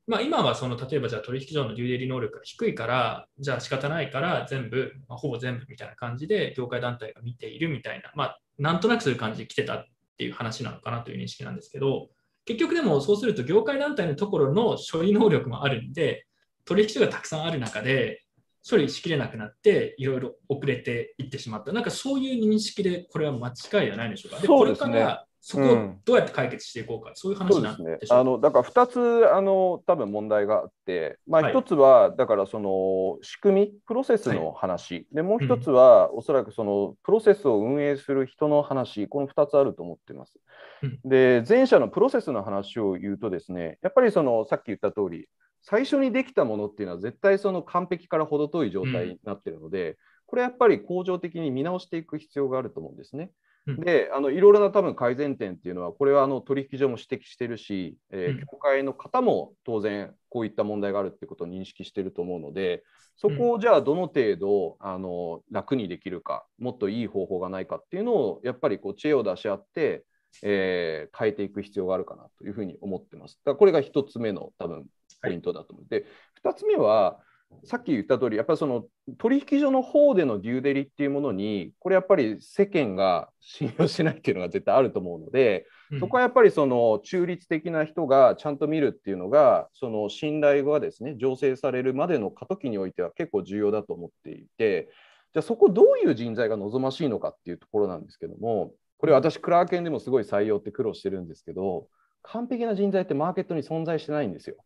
まあ、今はその例えばじゃあ取引所のデューデリ能力が低いから、じゃあ仕方ないから全部、まあ、ほぼ全部みたいな感じで業界団体が見ているみたいな、まあ、なんとなくそういう感じで来てたっていう話なのかなという認識なんですけど、結局でもそうすると業界団体のところの処理能力もあるんで、取引所がたくさんある中で処理しきれなくなっていろいろ遅れていってしまった。なんかそういう認識でこれは間違いじゃないでしょうか。そうですねこれからそこをどうやって解決していこうか、そういう話なそうですね。あのだから2つあの多分問題があって、まあ、はい。1つは、だからその仕組み、プロセスの話、でもう1つは、おそらくそのプロセスを運営する人の話、この2つあると思ってます。うん。で、前者のプロセスの話を言うとですね、やっぱりそのさっき言った通り、最初にできたものっていうのは絶対その完璧から程遠い状態になっているので、これやっぱり恒常的に見直していく必要があると思うんですね。うんで、あのいろいろな多分改善点っていうのは、これはあの取引所も指摘してるし、えうんー協会の方も当然こういった問題があるってことを認識してると思うので、そこをじゃあどの程度あの楽にできるか、もっといい方法がないかっていうのをやっぱりこう知恵を出し合って、えー変えていく必要があるかなというふうに思ってます。だからこれが1つ目の多分ポイントだと思う。で、2つ目は、さっき言った通り、やっぱりその取引所の方でのデューデリっていうものに、これやっぱり世間が信用しないっていうのが絶対あると思うので、うんそこはやっぱりその中立的な人がちゃんと見るっていうのが、その信頼がですね、醸成されるまでの過渡期においては結構重要だと思っていて、じゃあそこどういう人材が望ましいのかっていうところなんですけども、これ私、クラーケンでもすごい採用って苦労してるんですけど、完璧な人材ってマーケットに存在してないんですよ。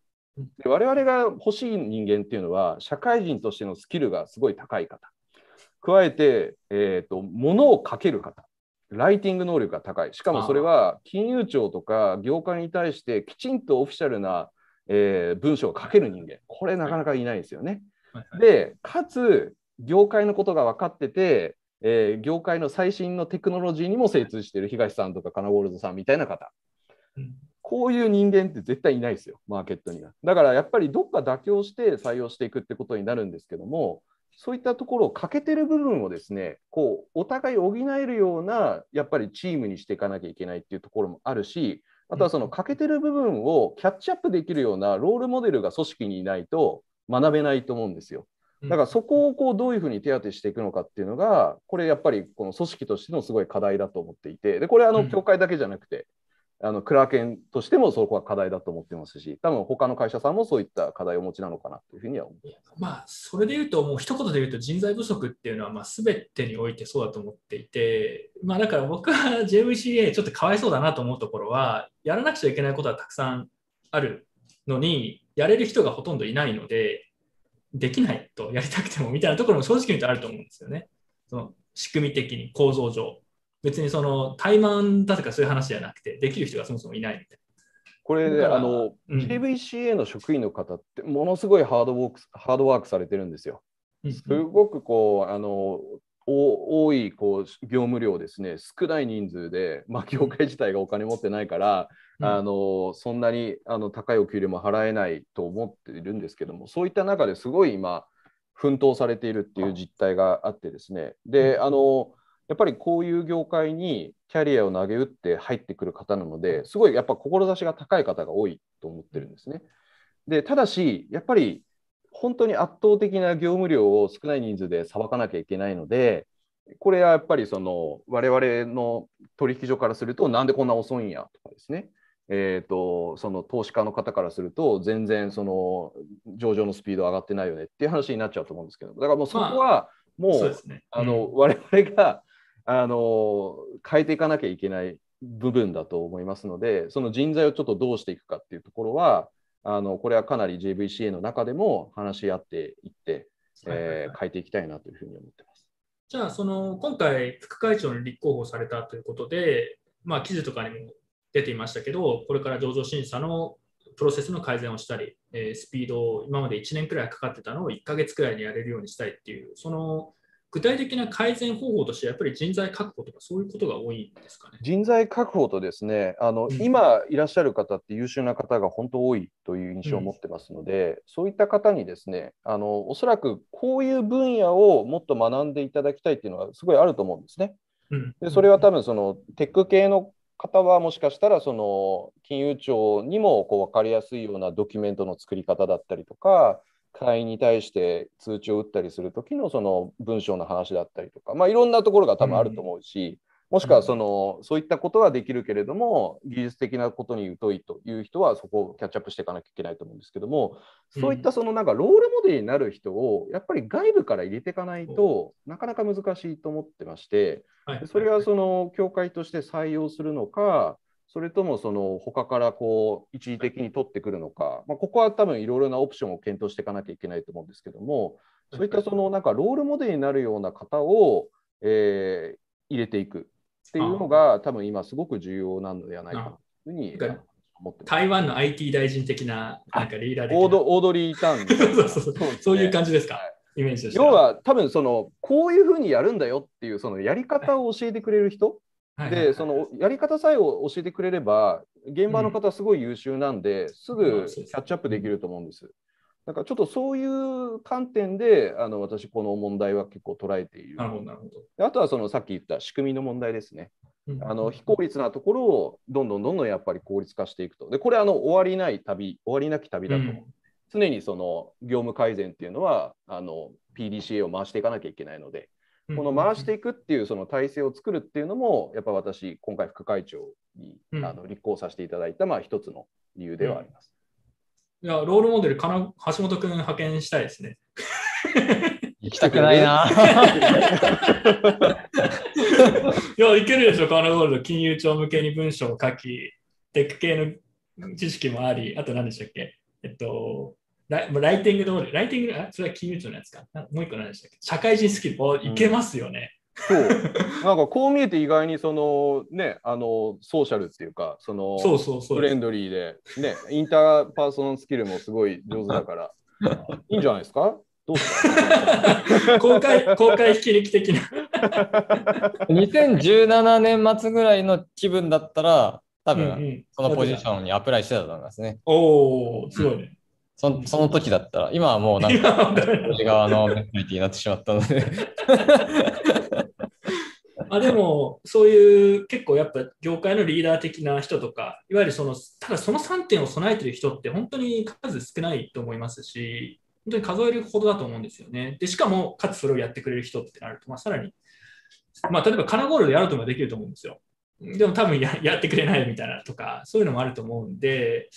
で我々が欲しい人間っていうのは、社会人としてのスキルがすごい高い方、加えて、えーと、物を書ける方、ライティング能力が高い、しかもそれは金融庁とか業界に対してきちんとオフィシャルな、えー文章を書ける人間、これなかなかいないですよね。はい。はい。で、かつ、業界のことが分かってて、えー業界の最新のテクノロジーにも精通してい。る東さんとかカナゴールドさんみたいな方。うんこういう人間って絶対いないですよ、マーケットには。だからやっぱりどっか妥協して採用していくってことになるんですけども、そういったところを欠けてる部分をですね、こうお互い補えるようなやっぱりチームにしていかなきゃいけないっていうところもあるし、あとはその欠けてる部分をキャッチアップできるようなロールモデルが組織にいないと学べないと思うんですよ。だからそこをこうどういうふうに手当てしていくのかっていうのが、これやっぱりこの組織としてのすごい課題だと思っていて、でこれあのうん協会だけじゃなくて、あのクラーケンとしてもそこは課題だと思ってますし、多分他の会社さんもそういった課題をお持ちなのかなというふうには思う。まあ、それで言うと、もう一言で言うと人材不足っていうのは、まあ、全てにおいてそうだと思っていて、まあ、だから僕は JVCA ちょっとかわいそうだなと思うところは、やらなくちゃいけないことはたくさんあるのに、やれる人がほとんどいないので、できないとやりたくてもみたいなところも正直言うとあると思うんですよね。その仕組み的に、構造上。別にその怠慢だとかそういう話じゃなくて、できる人がそもそもいないみたいこれで、あの、うん。JVCA の職員の方ってものすごいハードワークハードワークされてるんですよ。な。すごくこう、あの、お多いこう業務量ですね、少ない人数で、まあ、業界自体がお金持ってないから、うん。あのそんなにあの高いお給料も払えないと思っているんですけども、そういった中ですごい今、奮闘されているっていう実態があってですね、であのやっぱりこういう業界にキャリアを投げ打って入ってくる方なので、すごいやっぱ志が高い方が多いと思ってるんですね。でただし、やっぱり本当に圧倒的な業務量を少ない人数でさばかなきゃいけないので、これはやっぱりその我々の取引所からすると、なんでこんな遅いんやとかですね、えーと、その投資家の方からすると、全然その上場のスピード上がってないよねっていう話になっちゃうと思うんですけど、だからもうそこはもう、まあねうん、あの我々があの変えていかなきゃいけない部分だと思いますので、その人材をちょっとどうしていくかっていうところは、あのこれはかなり JVCA の中でも話し合っていって、えー、変えていきたいなというふうに思ってます。じゃあ、その今回、副会長に立候補されたということで、まあ、記事とかにも出ていましたけど、これから上場審査のプロセスの改善をしたり、えー、スピードを今まで1年くらいかかってたのを1ヶ月くらいにやれるようにしたいっていう、その具体的な改善方法として、やっぱり人材確保とか、そういうことが多いんですかね？人材確保とですね、あの、うん、今いらっしゃる方って優秀な方が本当多いという印象を持ってますので、うん、そういった方にですね、あのおそらくこういう分野をもっと学んでいただきたいっていうのはすごいあると思うんですね。うん、でそれは多分そのテック系の方はもしかしたらその金融庁にもこう分かりやすいようなドキュメントの作り方だったりとか、会員に対して通知を打ったりする時のその文章の話だったりとか、まあ、いろんなところが多分あると思うし、もしくはその、そういったことはできるけれども、技術的なことに疎いという人はそこをキャッチアップしていかなきゃいけないと思うんですけども、そういったそのなんかロールモデルになる人をやっぱり外部から入れていかないとなかなか難しいと思ってまして、それはその協会として採用するのか、それともその他からこう一時的に取ってくるのか、まあ、ここは多分いろいろなオプションを検討していかなきゃいけないと思うんですけども、そういったそのなんかロールモデルになるような方を、えー、入れていくっていうのが多分今すごく重要なのではないかというふうに思って台湾の IT 大臣的ななんかリーダーオードオードリー・タ ンそうそうそう、そういう感じですか、はい、イメージ要は多分そのこういうふうにやるんだよっていうそのやり方を教えてくれる人、で、そのやり方さえを教えてくれれば、現場の方すごい優秀なんで、うん、すぐキャッチアップできると思うんです。だからちょっとそういう観点で、あの私、この問題は結構捉えている。なるほど、なるほど。あとはそのさっき言った仕組みの問題ですね。あの非効率なところをどんどんどんどんやっぱり効率化していくと。で、これあの終わりない旅、終わりなき旅だと、うん、常にその業務改善っていうのはあの PDCA を回していかなきゃいけないので、この回していくっていうその体制を作るっていうのも、やっぱ私、今回副会長に、あの立候補させていただいた、まあ、一つの理由ではあります。いや、ロールモデル、かな橋本君派遣したいですね。行きたくないな。いや、いけるでしょ、カナゴールド。金融庁向けに文章を書き、テック系の知識もあり、あと何でしたっけ？えっと、ラライティングの、ライティングあ、それは金融庁のやつか。もう一個何でしたっけ？社会人スキル、おいけますよね。そう。なんかこう見えて意外にそのね、あの、ソーシャルっていうか、その、そうそうそうフレンドリーで、ね、インターパーソナルスキルもすごい上手だから、いいんじゃないですか？どうですか？公開、公開引き抜き的な。2017年末ぐらいの気分だったら、多分、そのポジションにアプライしてたと思いますね。おおすごいね。そその時だったら、今はもうなんか、私側のメンタリティになってしまったので あでも、そういう結構やっぱ業界のリーダー的な人とか、いわゆるその、ただその3点を備えてる人って本当に数少ないと思いますし、本当に数えるほどだと思うんですよね。で、しかも、かつそれをやってくれる人ってなると、まあ、さらに、まあ、例えばカナゴールでやろうともできると思うんですよ。でも多分ややってくれないみたいなとか、そういうのもあると思うんで、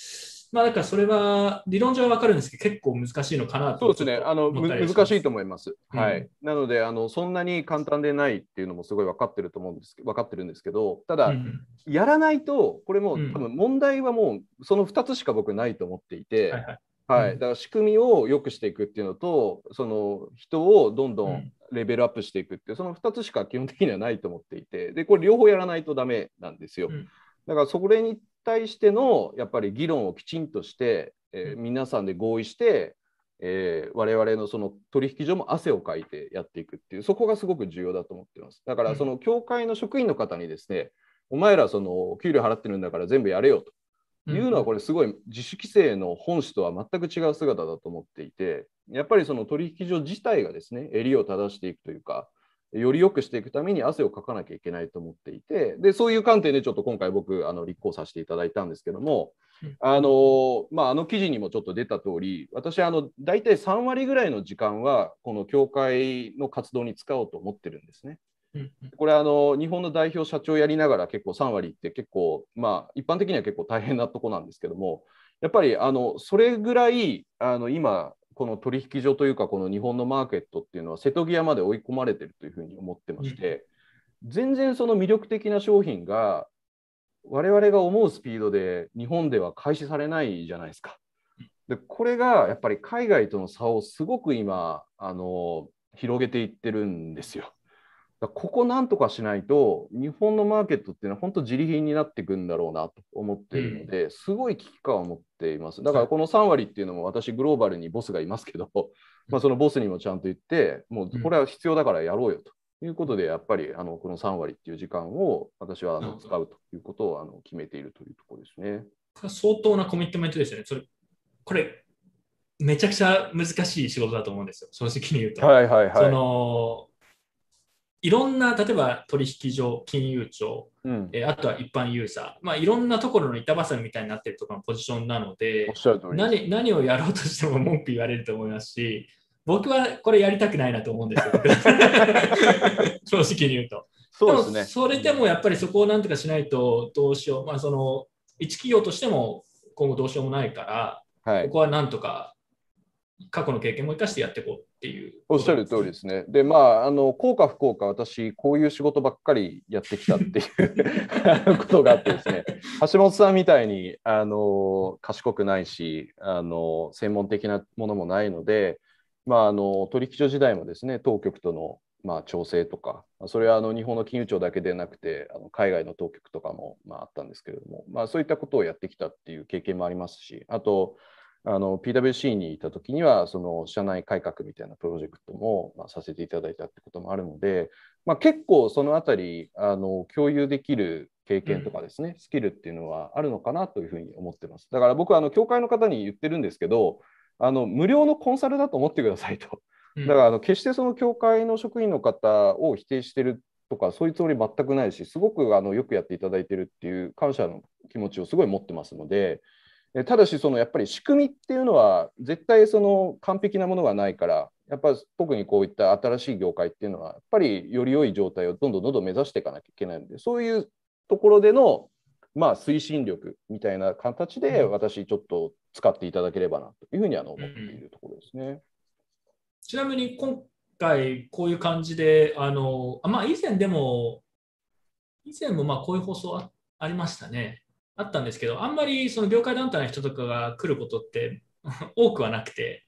まあ、だからそれは理論上は分かるんですけど、結構難しいのかなと。そうですね、あの難しいと思います。うん、はい、なのであの、そんなに簡単でないっていうのもすごい分かってると思うんですけど、分かってるんですけど、ただ、うん、やらないと、これも、うん、多分問題はもうその2つしか僕ないと思っていて、はい、はい。はい、だから仕組みを良くしていくっていうのと、その人をどんどんレベルアップしていくって、その2つしか基本的にはないと思っていて、で、これ両方やらないとダメなんですよ。だからそれに対してのやっぱり議論をきちんとして、えー、皆さんで合意して、えー、我々のその取引所も汗をかいてやっていくっていうそこがすごく重要だと思ってます。だからその協会の職員の方にですね、お前らその給料払ってるんだから全部やれよと。いうのはこれすごい自主規制の本質とは全く違う姿だと思っていてやっぱりその取引所自体がですね襟を正していくというかより良くしていくために汗をかかなきゃいけないと思っていて、でそういう観点でちょっと今回僕、あの立候補させていただいたんですけども、あのまあ、あの記事にもちょっと出た通り、私あの、大体3割ぐらいの時間は、この協会の活動に使おうと思ってるんですね。これあの、日本の代表社長やりながら結構3割って結構、まあ、一般的には結構大変なとこなんですけども、やっぱりあのそれぐらいあの今、この取引所というか、この日本のマーケットっていうのは瀬戸際まで追い込まれてるというふうに思ってまして、うん、全然その魅力的な商品が我々が思うスピードで日本では開始されないじゃないですか。でこれがやっぱり海外との差をすごく今あの広げていってるんですよ。ここなんとかしないと日本のマーケットっていうのは本当自利品になっていくんだろうなと思っているので、すごい危機感を持っています。だからこの3割っていうのも私グローバルにボスがいますけど、まあ、そのボスにもちゃんと言ってもうこれは必要だからやろうよということでやっぱりあのこの3割っていう時間を私はあの使うということをあの決めているというところですね。相当なコミットメントですよね。それこれめちゃくちゃ難しい仕事だと思うんですよ、正直に言うと。はいはいはい。そのいろんな、例えば取引所、金融庁、うん、えあとは一般ユーザー、まあ、いろんなところの板挟みみたいになってるところのポジションなので何、何をやろうとしても文句言われると思いますし、僕はこれやりたくないなと思うんですよ。正直に言うと。そうですね。それでもやっぱりそこをなんとかしないとどうしよう。まあ、その一企業としても今後どうしようもないから、はい、ここはなんとか過去の経験も生かしてやっていこうっていう。おっしゃる通りですね。で、まあ、あの、効果不効果、私、こういう仕事ばっかりやってきたっていう ことがあってですね、橋本さんみたいに、あの、賢くないし、あの、専門的なものもないので、まあ、あの、取引所時代もですね、当局とのまあ、調整とか、それはあの日本の金融庁だけでなくて、あの海外の当局とかもまああったんですけれども、まあ、そういったことをやってきたっていう経験もありますし、あと、あの PWC にいた時にはその社内改革みたいなプロジェクトも、まあ、させていただいたってこともあるので、まあ、結構そのあたりあの共有できる経験とかですね、うん、スキルっていうのはあるのかなというふうに思ってます。だから僕はあの協会の方に言ってるんですけどあの無料のコンサルだと思ってくださいと。だからあの決してその協会の職員の方を否定してるとかそういうつもり全くないしすごくあのよくやっていただいてるっていう感謝の気持ちをすごい持ってますので。ただし、そのやっぱり仕組みっていうのは、絶対その完璧なものがないから、やっぱり特にこういった新しい業界っていうのは、やっぱりより良い状態をどんどんどんどん目指していかなきゃいけないので、そういうところでの、まあ、推進力みたいな形で、私、ちょっと使っていただければなというふうには思っているところですね。うん、ちなみに今回、こういう感じで、あのまあ、以前でも、以前もまあこういう放送あありましたね。あったんですけど、あんまりその業界団体の人とかが来ることって 多くはなくて、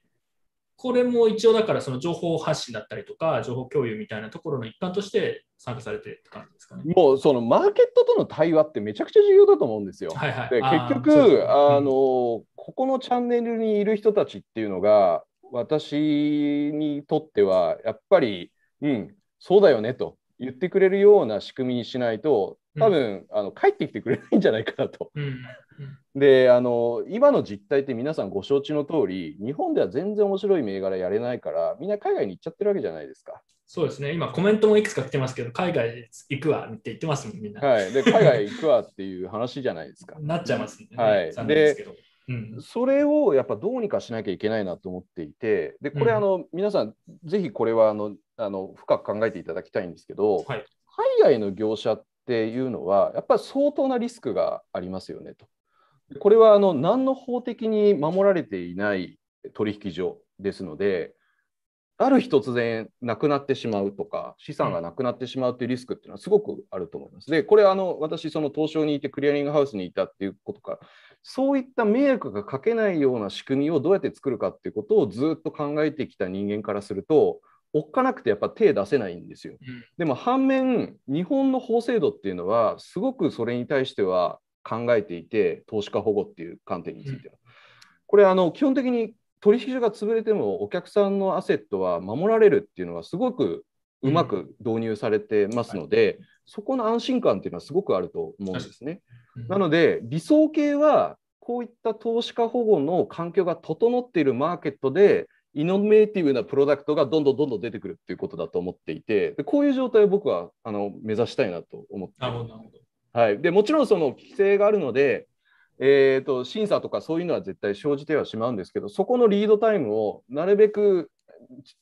これも一応だからその情報発信だったりとか、情報共有みたいなところの一環として参加されてる感じですかね。もうそのマーケットとの対話ってめちゃくちゃ重要だと思うんですよ。はいはい、で結局あ、あの、ここのチャンネルにいる人たちっていうのが、私にとってはやっぱり、うん、そうだよねと言ってくれるような仕組みにしないと、多分、うん、あの帰ってきてくれないんじゃないかなと。うん、であの今の実態って皆さんご承知の通り日本では全然面白い銘柄やれないからみんな海外に行っちゃってるわけじゃないですか。そうですね今コメントもいくつか来てますけど海外行くわって言ってますもんみんな。はい、で海外行くわっていう話じゃないですか。なっちゃいますね。はい、でうん、それをやっぱどうにかしなきゃいけないなと思っていてでこれ、あの皆さんぜひこれはあのあの深く考えていただきたいんですけど、はい、海外の業者っていうのは、やっぱり相当なリスクがありますよねと。これはあの何の法的に守られていない取引所ですので、ある日突然なくなってしまうとか、資産がなくなってしまうというリスクっていうのはすごくあると思います。で、これあの私、その東証にいてクリアリングハウスにいたっていうことかそういった迷惑がかけないような仕組みをどうやって作るかっていうことをずっと考えてきた人間からすると、おっかなくてやっぱ手出せないんですよ。うん、でも反面日本の法制度っていうのはすごくそれに対しては考えていて投資家保護っていう観点については。うん、これあの基本的に取引所が潰れてもお客さんのアセットは守られるっていうのはすごくうまく導入されてますので、うん、そこの安心感っていうのはすごくあると思うんですね。なので理想形はこういった投資家保護の環境が整っているマーケットでイノベーティブなプロダクトがどんどんどんどん出てくるっていうことだと思っていて、でこういう状態を僕はあの目指したいなと思って。なるほど、なるほど。はい、でもちろんその規制があるので、えー、と審査とかそういうのは絶対生じてはしまうんですけど、そこのリードタイムをなるべく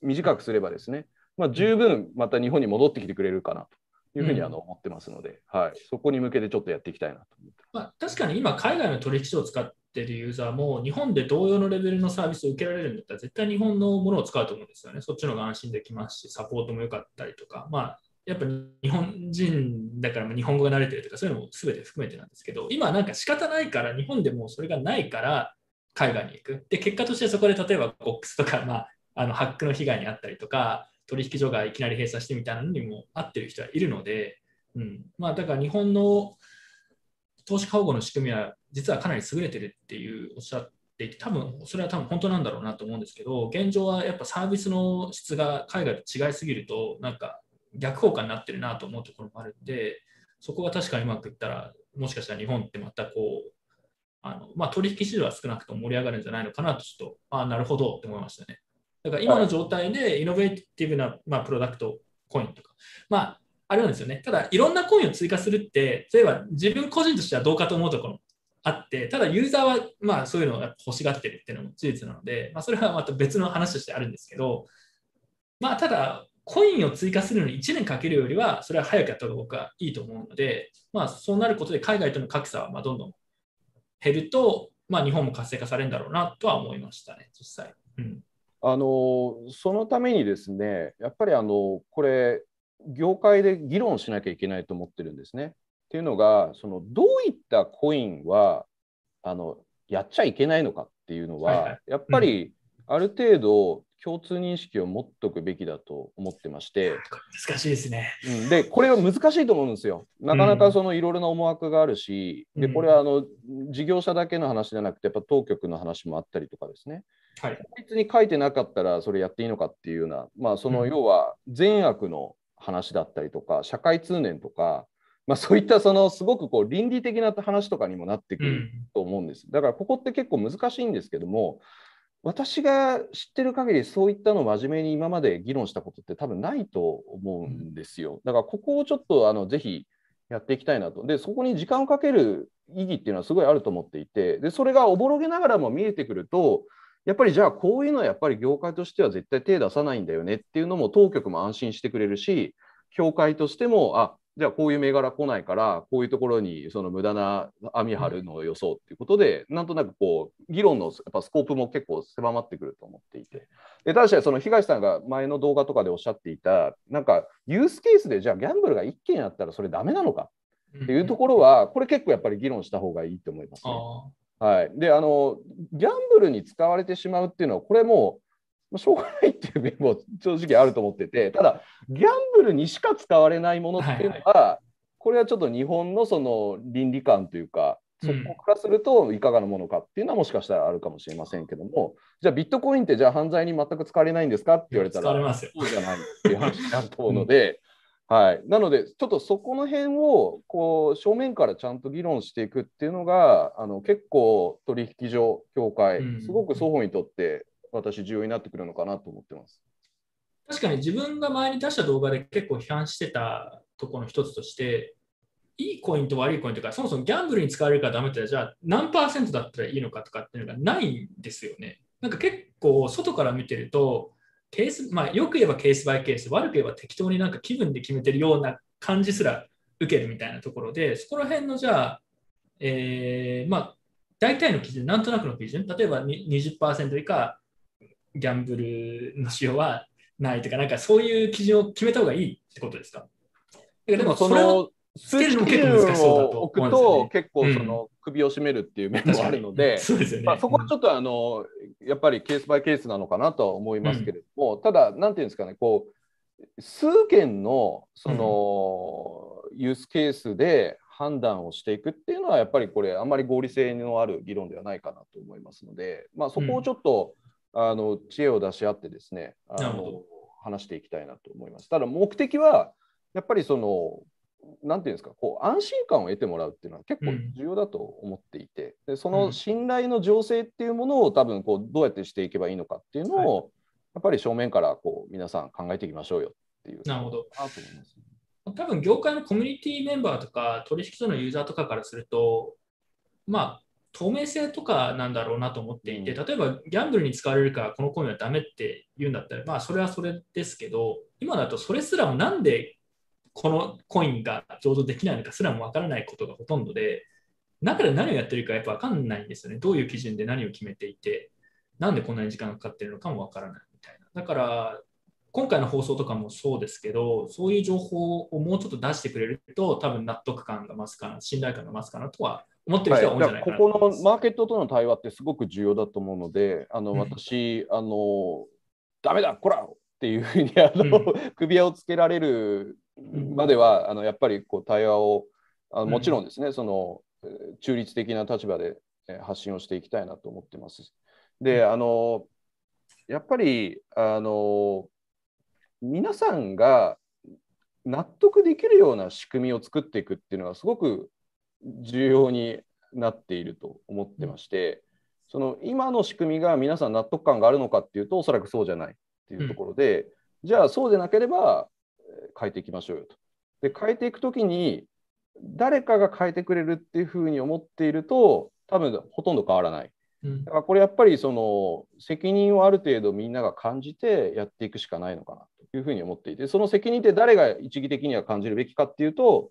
短くすればですね、まあ、十分また日本に戻ってきてくれるかなというふうにあの思ってますので、はい、そこに向けてちょっとやっていきたいなと思ってまあ、確かに今、海外の取引所を使っってるユーザーも、日本で同様のレベルのサービスを受けられるんだったら、絶対日本のものを使うと思うんですよね。そっちの方が安心できますし、サポートも良かったりとか、まあ、やっぱ日本人だから日本語が慣れてるとか、そういうのも全て含めてなんですけど、今なんか仕方ないから、日本でもそれがないから海外に行く。で、結果としてそこで例えばボックスとか、まあ、あのハックの被害に遭ったりとか、取引所がいきなり閉鎖してみたいなのにも合ってる人はいるので、うんまあ、だから日本の投資家保護の仕組みは実はかなり優れてるっていうおっしゃっていて、多分それは多分本当なんだろうなと思うんですけど、現状はやっぱサービスの質が海外と違いすぎると、なんか逆効果になってるなと思うところもあるんで、そこが確かにうまくいったら、もしかしたら日本ってまたこう、あのまあ、取引市場は少なくとも盛り上がるんじゃないのかなと、ちょっと、あなるほどって思いましたね。だから今の状態でイノベーティブな、まあ、プロダクト、コインとか、まあ、あるんですよね。ただ、いろんなコインを追加するって、例えば自分個人としてはどうかと思うところもあって、ただユーザーはまあそういうのを欲しがってるっていうのも事実なので、まあ、それはまた別の話としてあるんですけど、まあ、ただ、コインを追加するのに1年かけるよりは、それは早くやった方が僕はいいと思うので、まあ、そうなることで海外との格差はまどんどん減ると、まあ、日本も活性化されるんだろうなとは思いましたね、実際。うんあのそのためにですね、やっぱりあのこれ、業界で議論しなきゃいけないと思ってるんですね。っていうのが、そのどういったコインはあのやっちゃいけないのかっていうのは、はいはいやっぱりある程度共通認識を持っておくべきだと思ってまして、難しいですね。うんでこれは難しいと思うんですよ。なかなかそのいろいろな思惑があるし、でうんこれはあの事業者だけの話じゃなくて、やっぱ当局の話もあったりとかですね。はい。法律に書いてなかったらそれやっていいのかっていうような、まあ、そのうん要は善悪の話だったりとか、社会通念とか、まあ、そういったそのすごくこう倫理的な話とかにもなってくるうん。と思うんです。だからここって結構難しいんですけども、私が知ってる限りそういったのを真面目に今まで議論したことって多分ないと思うんですよ。だからここをちょっとあのぜひやっていきたいなと。で、そこに時間をかける意義っていうのはすごいあると思っていて、で、それがおぼろげながらも見えてくると、やっぱりじゃあこういうのはやっぱり業界としては絶対手出さないんだよねっていうのも当局も安心してくれるし、協会としても、あじゃあこういう銘柄来ないから、こういうところにその無駄な網張るのを予想っていうことで、なんとなくこう議論のやっぱスコープも結構狭まってくると思っていて、で確かにその東さんが前の動画とかでおっしゃっていた、なんかユースケースでじゃあギャンブルが1件あったらそれダメなのかっていうところは、これ結構やっぱり議論した方がいいと思います、ね。あはい、であのギャンブルに使われてしまうっていうのはこれもうしょうがないっていう面も正直あると思っててただギャンブルにしか使われないものっていうのは、これはちょっと日本のその倫理観というかそこからするといかがなものかっていうのはもしかしたらあるかもしれませんけどもじゃあビットコインってじゃあ犯罪に全く使われないんですかって言われたら使われますよ。そうじゃないっていう話になると思うので、はい、なので、ちょっとそこの辺をこう正面からちゃんと議論していくっていうのが、あの結構取引所、協会う、んすごく双方にとって私、重要になってくるのかなと思ってます。確かに自分が前に出した動画で結構批判してたところの一つとして、いいコインと悪いコインとか、そもそもギャンブルに使われるからダメってじゃあ何パーセントだったらいいのかとかっていうのがないんですよね。なんか結構外から見てると、ケース、まあよく言えばケースバイケース、悪く言えば適当になんか気分で決めてるような感じすら受けるみたいなところで、そこら辺のじゃあ、えーまあ大体の基準、なんとなくの基準、例えばに20%以下ギャンブルの使用はないとか、なんかそういう基準を決めた方がいいってことですか？だからでもそれを数けるのも結構難しそうだとを置くと、結構その首を絞めるっていう面もあるので、ね。まあ、そこはちょっとあのやっぱりケースバイケースなのかなとは思いますけれども、ただ、なんていうんですかね、こう数件のその、ユースケースで判断をしていくっていうのは、やっぱりこれ、あんまり合理性のある議論ではないかなと思いますので、まあ、そこをちょっと、あの知恵を出し合ってですねあの話していきたいなと思います。ただ、目的は、やっぱりその、なんていうんですか、こう安心感を得てもらうっていうのは結構重要だと思っていて、でその信頼の醸成っていうものを多分こうどうやってしていけばいいのかっていうのを、やっぱり正面からこう皆さん考えていきましょうよっていう。なるほど。なと思います、多分業界のコミュニティメンバーとか取引所のユーザーとかからすると、まあ、透明性とかなんだろうなと思っていて、例えばギャンブルに使われるからこのコインはダメって言うんだったら、まあそれはそれですけど、今だとそれすらもなんでこのコインが上場できないのかすらもわからないことがほとんどで、中で何をやってるかやっぱわかんないんですよね。どういう基準で何を決めていて、なんでこんなに時間がかかってるのかもわからないみたいな。だから、今回の放送とかもそうですけど、そういう情報をもうちょっと出してくれると、多分納得感が増すかな、信頼感が増すかなとは思ってる人は多いんじゃないかな、はい、ここのマーケットとの対話ってすごく重要だと思うので、あの私、うん、あの、ダメだ、こら！っていうふうにあの、うん、首輪をつけられるまでは、あのやっぱりこう対話をあのもちろんですね、うん、その中立的な立場で発信をしていきたいなと思ってます。で、あのやっぱりあの皆さんが納得できるような仕組みを作っていくっていうのはすごく重要になっていると思ってまして、その今の仕組みが皆さん納得感があるのかっていうとおそらくそうじゃないっていうところで、うん、じゃあそうでなければ変えていきましょうよと。で変えていくときに誰かが変えてくれるっていうふうに思っていると多分ほとんど変わらない。だからこれやっぱりその責任をある程度みんなが感じてやっていくしかないのかなというふうに思っていてその責任って誰が一義的には感じるべきかっていうと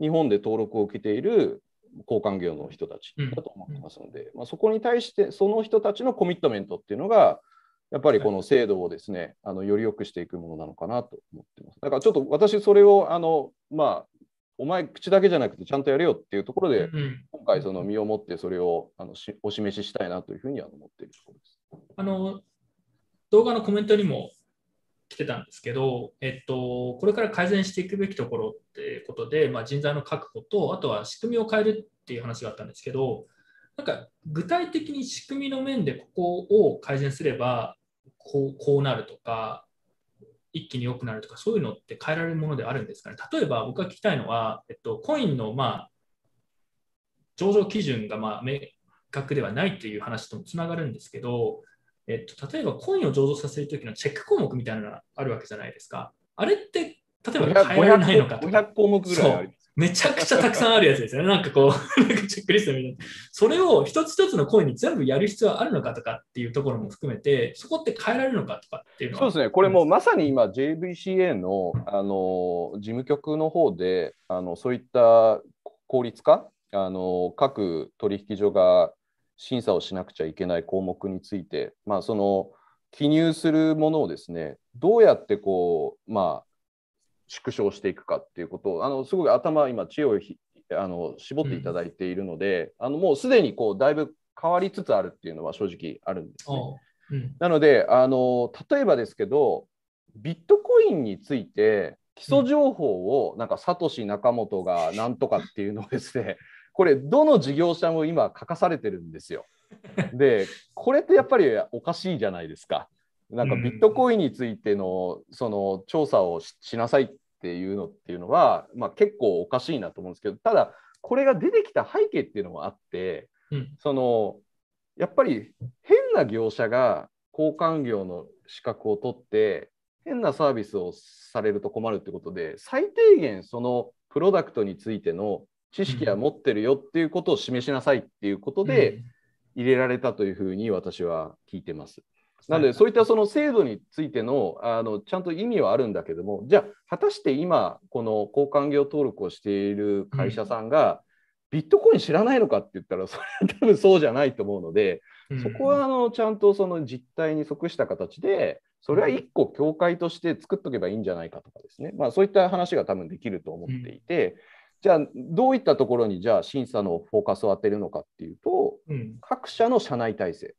日本で登録を受けている交換業の人たちだと思ってますので、まあ、そこに対してその人たちのコミットメントっていうのがやっぱりこの制度をですね、あのより良くしていくものなのかなと思ってます。だからちょっと私それをあのまあお前口だけじゃなくてちゃんとやれよっていうところで、うん、今回その身をもってそれをあのしお示ししたいなというふうには思っているところです。あの動画のコメントにも来てたんですけど、えっと、これから改善していくべきところってことで、まあ、人材の確保と、あとは仕組みを変えるっていう話があったんですけど、なんか具体的に仕組みの面でここを改善すればこうこうなるとか、一気に良くなるとか、そういうのって変えられるものであるんですかね。例えば僕が聞きたいのは、えっと、コインの、まあ、上場基準が、まあ、明確ではないっていう話ともつながるんですけど、えっと、例えばコインを上場させるときのチェック項目みたいなのがあるわけじゃないですか。あれって、例えば変えられないのかとか。500項目ぐらいあり。めちゃくちゃたくさんあるやつですよね。なんかこう、チェックリストみたいな。それを一つ一つのコインに全部やる必要はあるのかとかっていうところも含めて、そこって変えられるのかとかっていうのは。そうですね。これもまさに今 JVCA のあの事務局の方で、あのそういった効率化、あの各取引所が審査をしなくちゃいけない項目について、まあ、その記入するものをですね、どうやってこう、まあ、縮小していくかっていうことを、あのすごい頭、今、知恵をあの絞っていただいているので、うん、あのもうすでにこうだいぶ変わりつつあるっていうのは正直あるんですね。うん、なのであの、例えばですけど、ビットコインについて、基礎情報をなんかサトシ仲本がなんとかっていうのをですね、これ、どの事業者も今書かされてるんですよ。で、これってやっぱりおかしいじゃないですか。なんかビットコインについてのその調査をしなさいっていうのっていうのは、まあ、結構おかしいなと思うんですけどただこれが出てきた背景っていうのもあって、うん、そのやっぱり変な業者が交換業の資格を取って変なサービスをされると困るってことで最低限そのプロダクトについての知識は持ってるよっていうことを示しなさいっていうことで入れられたというふうに私は聞いてます。なので、そういったその制度についてのあのちゃんと意味はあるんだけども、じゃあ、果たして今、この交換業登録をしている会社さんが、ビットコイン知らないのかって言ったら、それは多分そうじゃないと思うので、そこはあのちゃんとその実態に即した形で、それは1個協会として作っとけばいいんじゃないかとかですね、まあ、そういった話が多分できると思っていて、じゃあどういったところにじゃあ審査のフォーカスを当てるのかっていうと、各社の社内体制。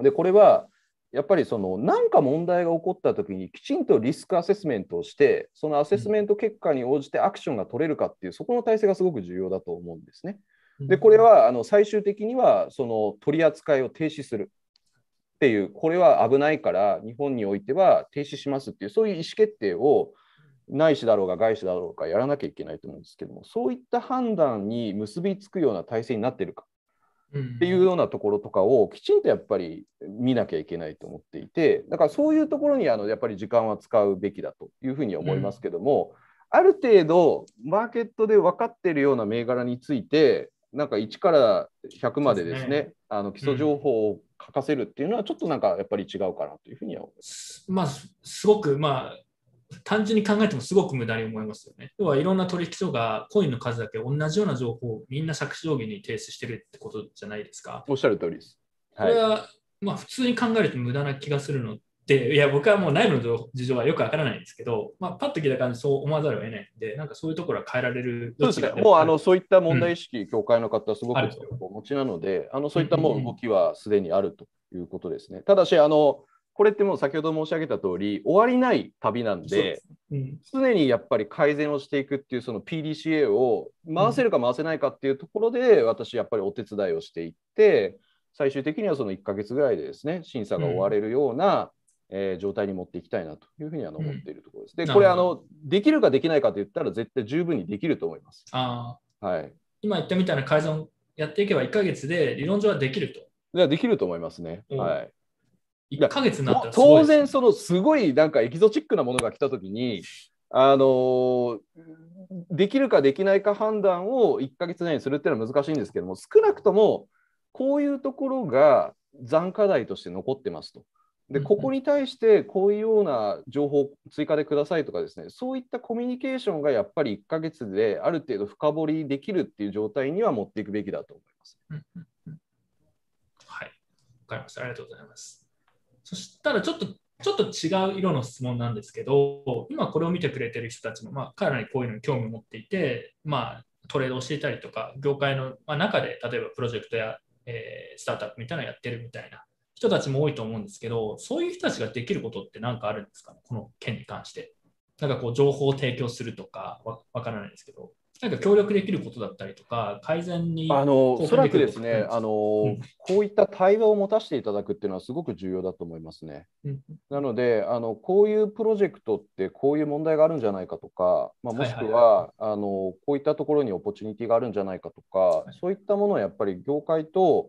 でこれはやっぱりその何か問題が起こった時にきちんとリスクアセスメントをしてそのアセスメント結果に応じてアクションが取れるかっていうそこの体制がすごく重要だと思うんですね。でこれはあの最終的にはその取り扱いを停止するっていうこれは危ないから日本においては停止しますっていうそういう意思決定を内視だろうが外資だろうかやらなきゃいけないと思うんですけどもそういった判断に結びつくような体制になっているかっていうようなところとかをきちんとやっぱり見なきゃいけないと思っていてだからそういうところにあのやっぱり時間は使うべきだというふうに思いますけども、うん、ある程度マーケットで分かっているような銘柄についてなんか1から100までですね、ね、あの基礎情報を書かせるっていうのはちょっとなんかやっぱり違うかなというふうには思います。まあ、すごくまあ単純に考えてもすごく無駄に思いますよね。要はいろんな取引所がコインの数だけ同じような情報をみんな借地定規に提出してるってことじゃないですか。おっしゃる通りです。はい、これは、まあ、普通に考えると無駄な気がするので、いや、僕はもう内部の事情はよくわからないんですけど、まあ、パッと聞いた感じそう思わざるを得ないんで、なんかそういうところは変えられる。そうですね。もうあのそういった問題意識、うん、協会の方、すごくお持ちなので、あのそういったもう動きはすでにあるということですね。ただし、あの、これってもう先ほど申し上げた通り、終わりない旅なんで、うん、常にやっぱり改善をしていくっていうその PDCA を回せるか回せないかっていうところで、私やっぱりお手伝いをしていって、最終的にはその1ヶ月ぐらいでですね、審査が終われるような、うん、えー、状態に持っていきたいなというふうには思っているところです。で、これあの、できるかできないかと言ったら絶対十分にできると思います。あはい、今言ったみたいな改善をやっていけば1ヶ月で理論上はできると。いやできると思いますね。はい。1ヶ月になったら当然、そのすごいなんかエキゾチックなものが来たときに、あのできるかできないか判断を1ヶ月内にするっていうのは難しいんですけども、少なくともこういうところが残課題として残ってますと。で、ここに対してこういうような情報を追加でくださいとかですね、そういったコミュニケーションがやっぱり1ヶ月である程度深掘りできるっていう状態には持っていくべきだと思います。はい、わかりました。ありがとうございます。そしたらちょっとちょっと違う色の質問なんですけど、今これを見てくれてる人たちも、まあ、かなりこういうのに興味を持っていて、まあ、トレードをしていたりとか、業界の中で例えばプロジェクトや、えー、スタートアップみたいなのをやってるみたいな人たちも多いと思うんですけど、そういう人たちができることって何かあるんですかね、この件に関して。なんかこう情報を提供するとかわからないですけど。なんか協力できることだったりとか、改善にあのおそらくですね、あの、うん、こういった対話を持たせていただくっていうのはすごく重要だと思いますね。うん、なのであの、こういうプロジェクトってこういう問題があるんじゃないかとか、まあ、もしくは,、あのこういったところにオポチュニティがあるんじゃないかとか、はい、そういったものをやっぱり業界と、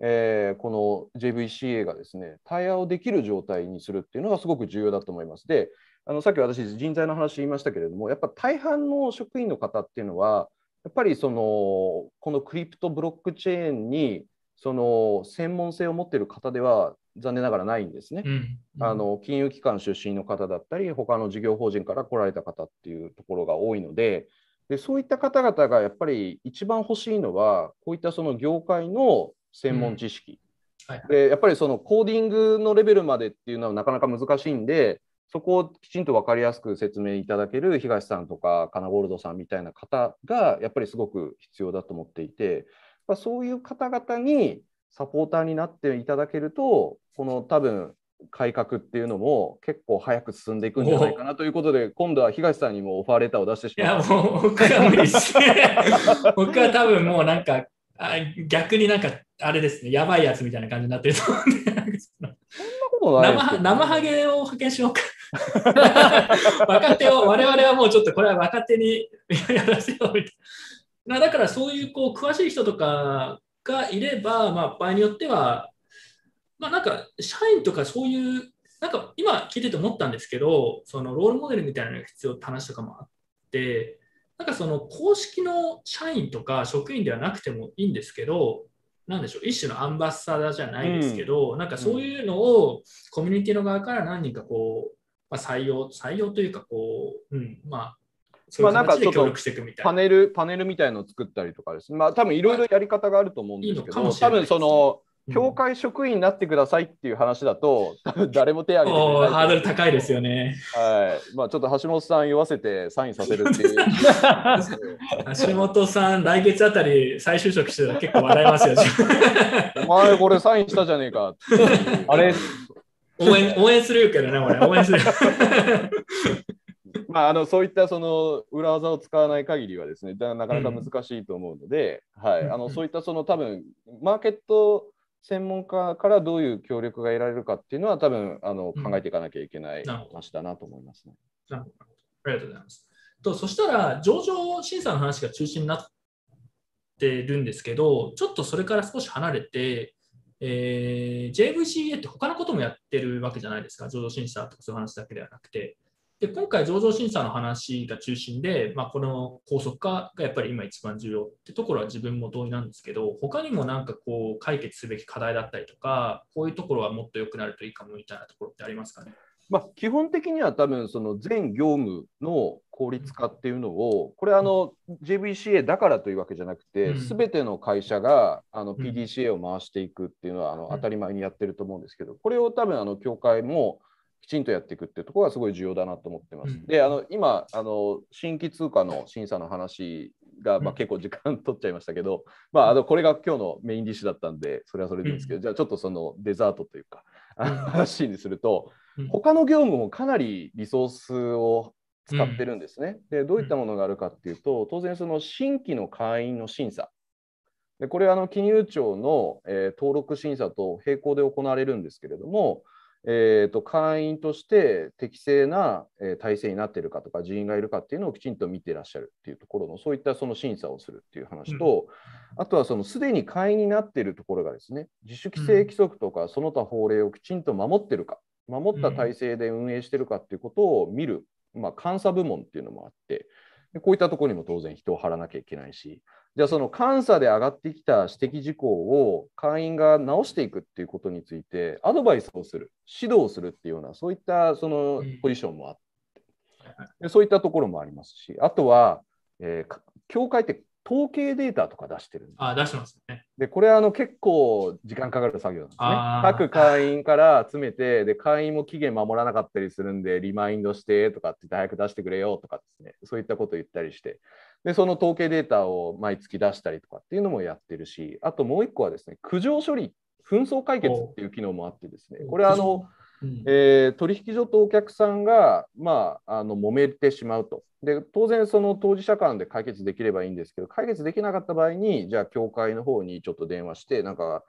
えー、この JVCA がですね、対話をできる状態にするっていうのがすごく重要だと思います。であのさっき私、人材の話言いましたけれども、やっぱ大半の職員の方っていうのは、やっぱりそのこのクリプトブロックチェーンにその専門性を持っている方では残念ながらないんですね、うん。うん、あの金融機関出身の方だったり他の事業法人から来られた方っていうところが多いのででそういった方々がやっぱり一番欲しいのはこういったその業界の専門知識、うん。はい、でやっぱりそのコーディングのレベルまでっていうのはなかなか難しいんでそこをきちんと分かりやすく説明いただける東さんとかカナゴールドさんみたいな方がやっぱりすごく必要だと思っていて、まあ、そういう方々にサポーターになっていただけるとこの多分改革っていうのも結構早く進んでいくんじゃないかなということで今度は東さんにもオファーレターを出してしまう。いやもう僕は無理です。僕は多分もうなんかあ逆になんかあれですねやばいやつみたいな感じになってると思うんで。そんなことない生生ハゲを派遣しようか若手を、我々はもうちょっとこれは若手にやらせようみたいな。だからそういうこう詳しい人とかがいれば、まあ、場合によっては、まあ、なんか社員とかそういう、なんか今聞いてて思ったんですけど、そのロールモデルみたいなのが必要って話とかもあって、なんかその公式の社員とか職員ではなくてもいいんですけど、なんでしょう一種のアンバッサダーじゃないですけど、うん、なんかそういうのをコミュニティの側から何人かこうまあ、採用、採用というか、こう、うん、まあ、まあ、なんかちょっとパネル、パネルみたいのを作ったりとかですね。まあ、多分いろいろやり方があると思うんですけど、多分その、教会職員になってくださいっていう話だと、多 分誰も手挙げてない。ハードル高いですよね。はい。まあちょっと橋本さん言わせてサインさせるっていう。橋本さん、来月あたり再就職してたら結構笑いますよ。お前これサインしたじゃねえか。あれ応援応援するけどね、俺、応援する。まあ、あのそういったその裏技を使わない限りはですね、なかなか難しいと思うので、うん、はい、あのそういったその多分マーケット専門家からどういう協力が得られるかっていうのは多分あの考えていかなきゃいけない話だなと思いますね。なるほど。ありがとうございます。とそしたら上場審査の話が中心になっってるんですけど、ちょっとそれから少し離れて、えー、JVCA って他のこともやってるわけじゃないですか、上場審査とかそういう話だけではなくて。で今回、上場審査の話が中心で、まあ、この高速化がやっぱり今一番重要ってところは自分も同意なんですけど、他にもなんかこう解決すべき課題だったりとか、こういうところはもっと良くなるといいかもみたいなところってありますかね？まあ、基本的には多分その全業務の効率化っていうのを、これあの JVCA だからというわけじゃなくて、すべての会社があの PDCA を回していくっていうのはあの当たり前にやってると思うんですけど、これを多分あの協会もきちんとやっていくっていうところがすごい重要だなと思ってます。で、あの今あの、新規通貨の審査の話が、まあ、結構時間取っちゃいましたけど、まあ、あのこれが今日のメインディッシュだったんで、それはそれでいいんですけど、じゃあちょっとそのデザートというか、話にすると、他の業務もかなりリソースを使ってるんですね。で、どういったものがあるかっていうと、当然その新規の会員の審査。でこれはあの金融庁の、えー、登録審査と並行で行われるんですけれども、えーと、会員として適正な、えー、体制になっているかとか人員がいるかっていうのをきちんと見ていらっしゃるっていうところのそういったその審査をするっていう話と、うん、あとはそのすでに会員になっているところがですね自主規制規則とかその他法令をきちんと守ってるか守った体制で運営してるかっていうことを見る、まあ、監査部門っていうのもあってでこういったところにも当然人を張らなきゃいけないしじゃあその監査で上がってきた指摘事項を会員が直していくっていうことについてアドバイスをする指導するっていうようなそういったそのポジションもあって。でそういったところもありますしあとは、えー、協会って統計データとか出してるんです。あ出してますね。で、これはあの結構時間かかる作業なんですね。各会員から集めて、で、会員も期限守らなかったりするんで、リマインドしてとかって早く出してくれよとかですね、そういったことを言ったりして、で、その統計データを毎月出したりとかっていうのもやってるし、あともう一個はですね、苦情処理、紛争解決っていう機能もあってですね、これはあの、うん、えー、取引所とお客さんが、まあ、あの揉めてしまうと。で当然、その当事者間で解決できればいいんですけど、解決できなかった場合に、じゃあ、協会の方にちょっと電話して、なんか、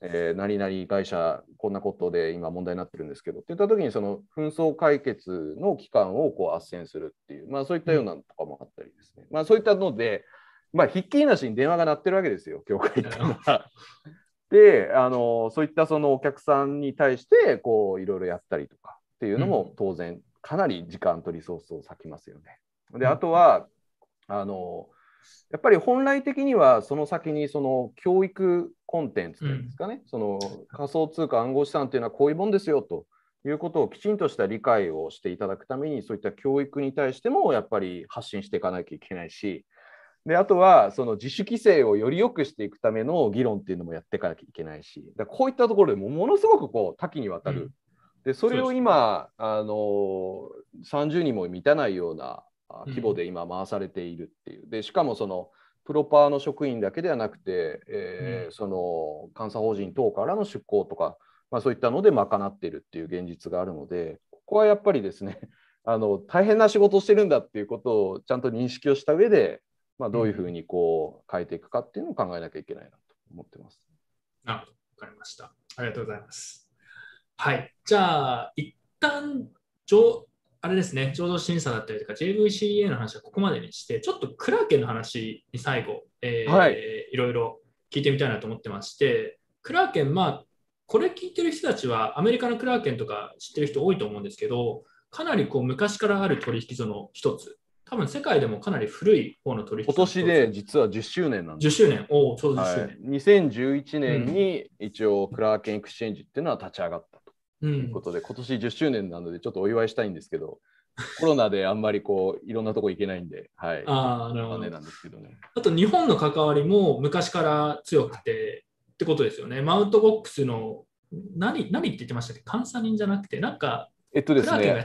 えー、何々会社、こんなことで今問題になってるんですけどって言ったときに、その紛争解決の期間をこう斡旋するっていう、まあ、そういったようなとかもあったりですね、まあ、そういったので、まあ、ひっきりなしに電話が鳴ってるわけですよ、協会っていうのは。であのそういったそのお客さんに対してこういろいろやったりとかっていうのも当然かなり時間とリソースを割きますよね。であとはあのやっぱり本来的にはその先にその教育コンテンツというんですかね、うん、その仮想通貨暗号資産っていうのはこういうもんですよと。いうことをきちんとした理解をしていただくためにそういった教育に対してもやっぱり発信していかなきゃいけないしであとはその自主規制をより良くしていくための議論っていうのもやっていかなきゃいけないしだこういったところでもものすごくこう多岐にわたる、うん、でそれを今あの30人も満たないような規模で今回されているっていう。でしかもそのプロパーの職員だけではなくて、えー、うん、その監査法人等からの出向とか、まあ、そういったので賄っているっていう現実があるのでここはやっぱりですねあの大変な仕事をしてるんだっていうことをちゃんと認識をした上でまあ、どういうふうにこう変えていくかっていうのを考えなきゃいけないなと思ってます。なるほど、分かりました。ありがとうございます。はい。じゃあ、一旦上あれですね、共同審査だったりとか JVCA の話はここまでにして、ちょっとクラーケンの話に最後、えーはい、いろいろ聞いてみたいなと思ってまして、クラーケン、まあ、これ聞いてる人たちはアメリカの Kraken とか知ってる人多いと思うんですけど、かなりこう昔からある取引所の一つ多分世界でもかなり古い方の取引今年で実は10周年なんです。10周年、おお、ちょうど10周年、はい。2011年に一応 Kraken Exchange っていうのは立ち上がったということで、うん、今年10周年なのでちょっとお祝いしたいんですけど、コロナであんまりこういろんなとこ行けないんで、はい。あなるほど。なんですけどね。あと日本の関わりも昔から強くてってことですよね。マウントボックスの何何って言ってましたっけ？監査人じゃなくて、なんかえっとですね、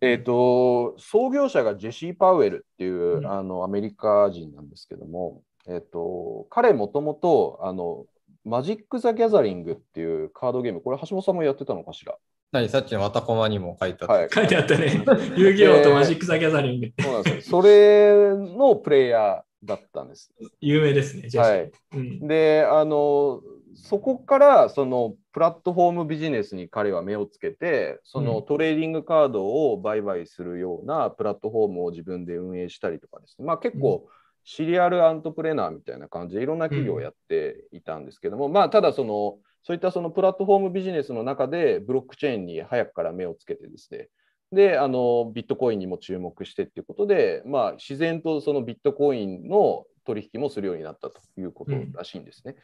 えっと、創業者がジェシー・パウエルっていう、うん、あのアメリカ人なんですけども、えっと、彼もともとあのマジック・ザ・ギャザリングっていうカードゲーム、これ橋本さんもやってたのかしら？何さっきのまたコマにも書いてあった。はい、書いてあったね。遊戯王とマジック・ザ・ギャザリング。そうなんですそれのプレイヤーだったんです。有名ですね、はい、うん、で、あの、そこからそのプラットフォームビジネスに彼は目をつけてそのトレーディングカードを売買するようなプラットフォームを自分で運営したりとかですね、まあ、結構シリアルアントプレナーみたいな感じ。でいろんな企業をやっていたんですけども、うん、まあただそのそういったそのプラットフォームビジネスの中でブロックチェーンに早くから目をつけてですね。であのビットコインにも注目してっていうことで、まあ、自然とそのビットコインの取引もするようになったということらしいんですね。うん、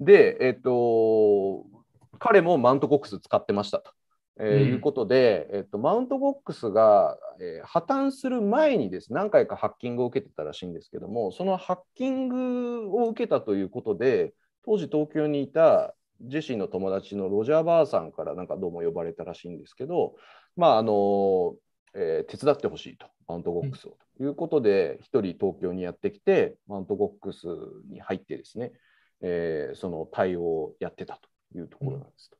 で、えっ、と、彼もマウントコックス使ってましたと。えー、うん、いうことで、えっと、マウントボックスが、えー、破綻する前にです何回かハッキングを受けてたらしいんですけどもそのハッキングを受けたということで当時東京にいたジェシーの友達のロジャー・バーさんからなんかどうも呼ばれたらしいんですけど、まああのえー、手伝ってほしいとマウントボックスをということで、一、うん、人東京にやってきてマウントボックスに入ってですね、えー、その対応をやってたというところなんですと。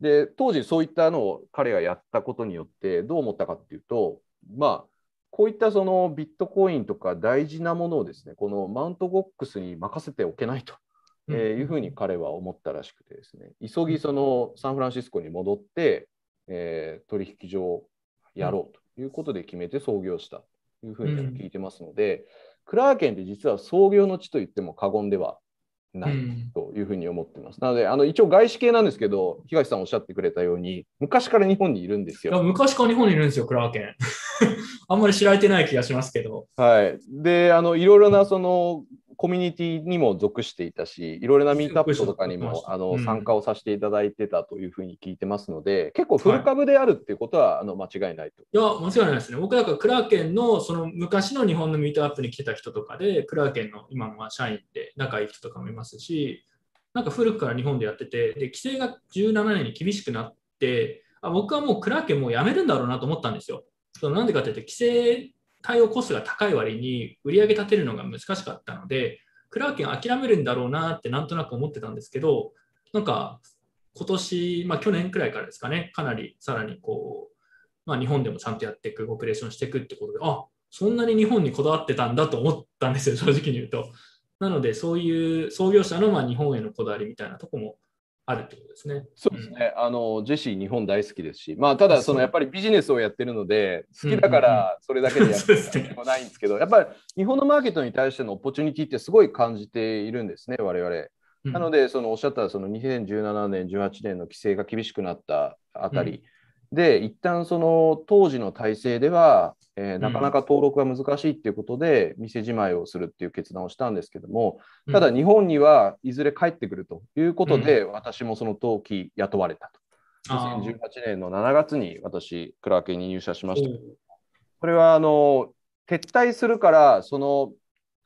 で当時そういったのを彼がやったことによってどう思ったかっていうとまあこういったそのビットコインとか大事なものをですねこのマウントボックスに任せておけないと、えいうふうに彼は思ったらしくてですね。急ぎそのサンフランシスコに戻って、えー、取引所をやろうということで決めて創業したというふうに聞いてますので、クラーケンって実は創業の地と言っても過言ではないというふうに思ってます。うん、なので、あの一応外資系なんですけど、東さんおっしゃってくれたように、昔から日本にいるんですよ。昔から日本にいるんですよ、クラーケン。あんまり知られてない気がしますけど。はい。で、あのいろいろなそのコミュニティにも属していたし、いろいろなミートアップとかにもあの、うん、参加をさせていただいてたというふうに聞いてますので、結構フル株であるっていうことは、はい、あの間違いないと。いや、間違いないですね。僕だからクラーケンのその昔の日本のミートアップに来てた人とかで、クラーケンの今の社員で仲いい人とかもいますし、なんか古くから日本でやってて、で規制が17年に厳しくなって、あ僕はもうクラーケンもうやめるんだろうなと思ったんですよ。そのなんでかというと、規制対応コストが高い割に売り上げ立てるのが難しかったので、クラーケン諦めるんだろうなってなんとなく思ってたんですけど、なんか今年、まあ、去年くらいからですかね、かなりさらにこう、まあ、日本でもちゃんとやっていく、オペレーションしていくってことで、あそんなに日本にこだわってたんだと思ったんですよ、正直に言うと。なので、そういう創業者のま日本へのこだわりみたいなとこもあるってことですね。そうですね。うん、あのジェシー日本大好きですし、まあただそのやっぱりビジネスをやってるので好きだからそれだけでやってるわけもない。んですけど、やっぱり日本のマーケットに対してのオポチュニティってすごい感じているんですね我々。なのでそのおっしゃったその2017年18年の規制が厳しくなったあたり、で一旦その当時の体制では、えー、なかなか登録が難しいっていうことで、店じまいをするっていう決断をしたんですけども、ただ日本にはいずれ帰ってくるということで、うん、私もその登記雇われたと。2018年の7月に私、クラーケンに入社しました。これはあの撤退するからその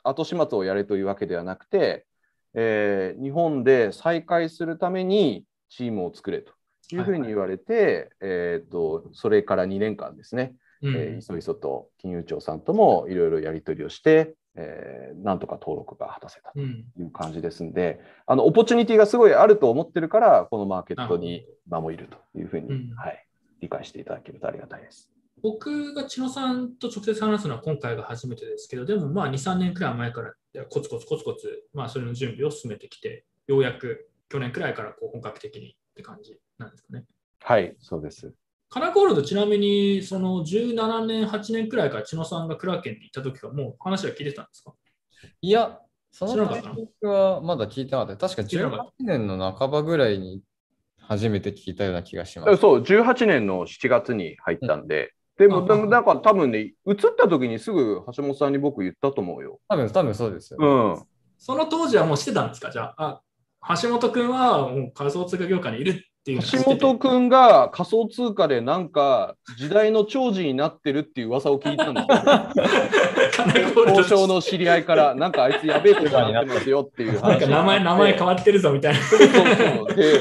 後始末をやれというわけではなくて、えー、日本で再開するためにチームを作れというふうに言われて、はいはい、えーと、それから2年間ですね、うん、えー、いそいそと金融庁さんともいろいろやり取りをして、えー、なんとか登録が果たせたという感じですんで、うん、あのオポチュニティがすごいあると思ってるから、このマーケットに今もいるというふうに、うん、はい、理解していただけるとありがたいです。僕が千野さんと直接話すのは今回が初めてですけど、でもまあ2、3年くらい前からコツコツコツコツ、まあ、それの準備を進めてきて、ようやく去年くらいからこう本格的にって感じなんですかね。はい、そうです。カナゴールド、ちなみにその17年、8年くらいから千野さんがクラーケンに行った時は、もう話は聞いてたんですか？いや、そのタイミングはまだ聞いてなかった。確か18年の半ばぐらいに初めて聞いたような気がします。そう、18年の7月に入ったんで、うん、でも、でもなんか多分ね、移った時にすぐ橋本さんに僕言ったと思うよ。多分、多分そうですよ、ね、うん。その当時はもうしてたんですか？じゃあ、あ橋本君はもう仮想通貨業界にいる橋本君が仮想通貨でなんか時代の長寿になってるっていう噂を聞いたん ですよ。交渉の知り合いからなんかあいつやべえことになってますよっていう話。なんか名前名前変わってるぞみたいな。そうそうで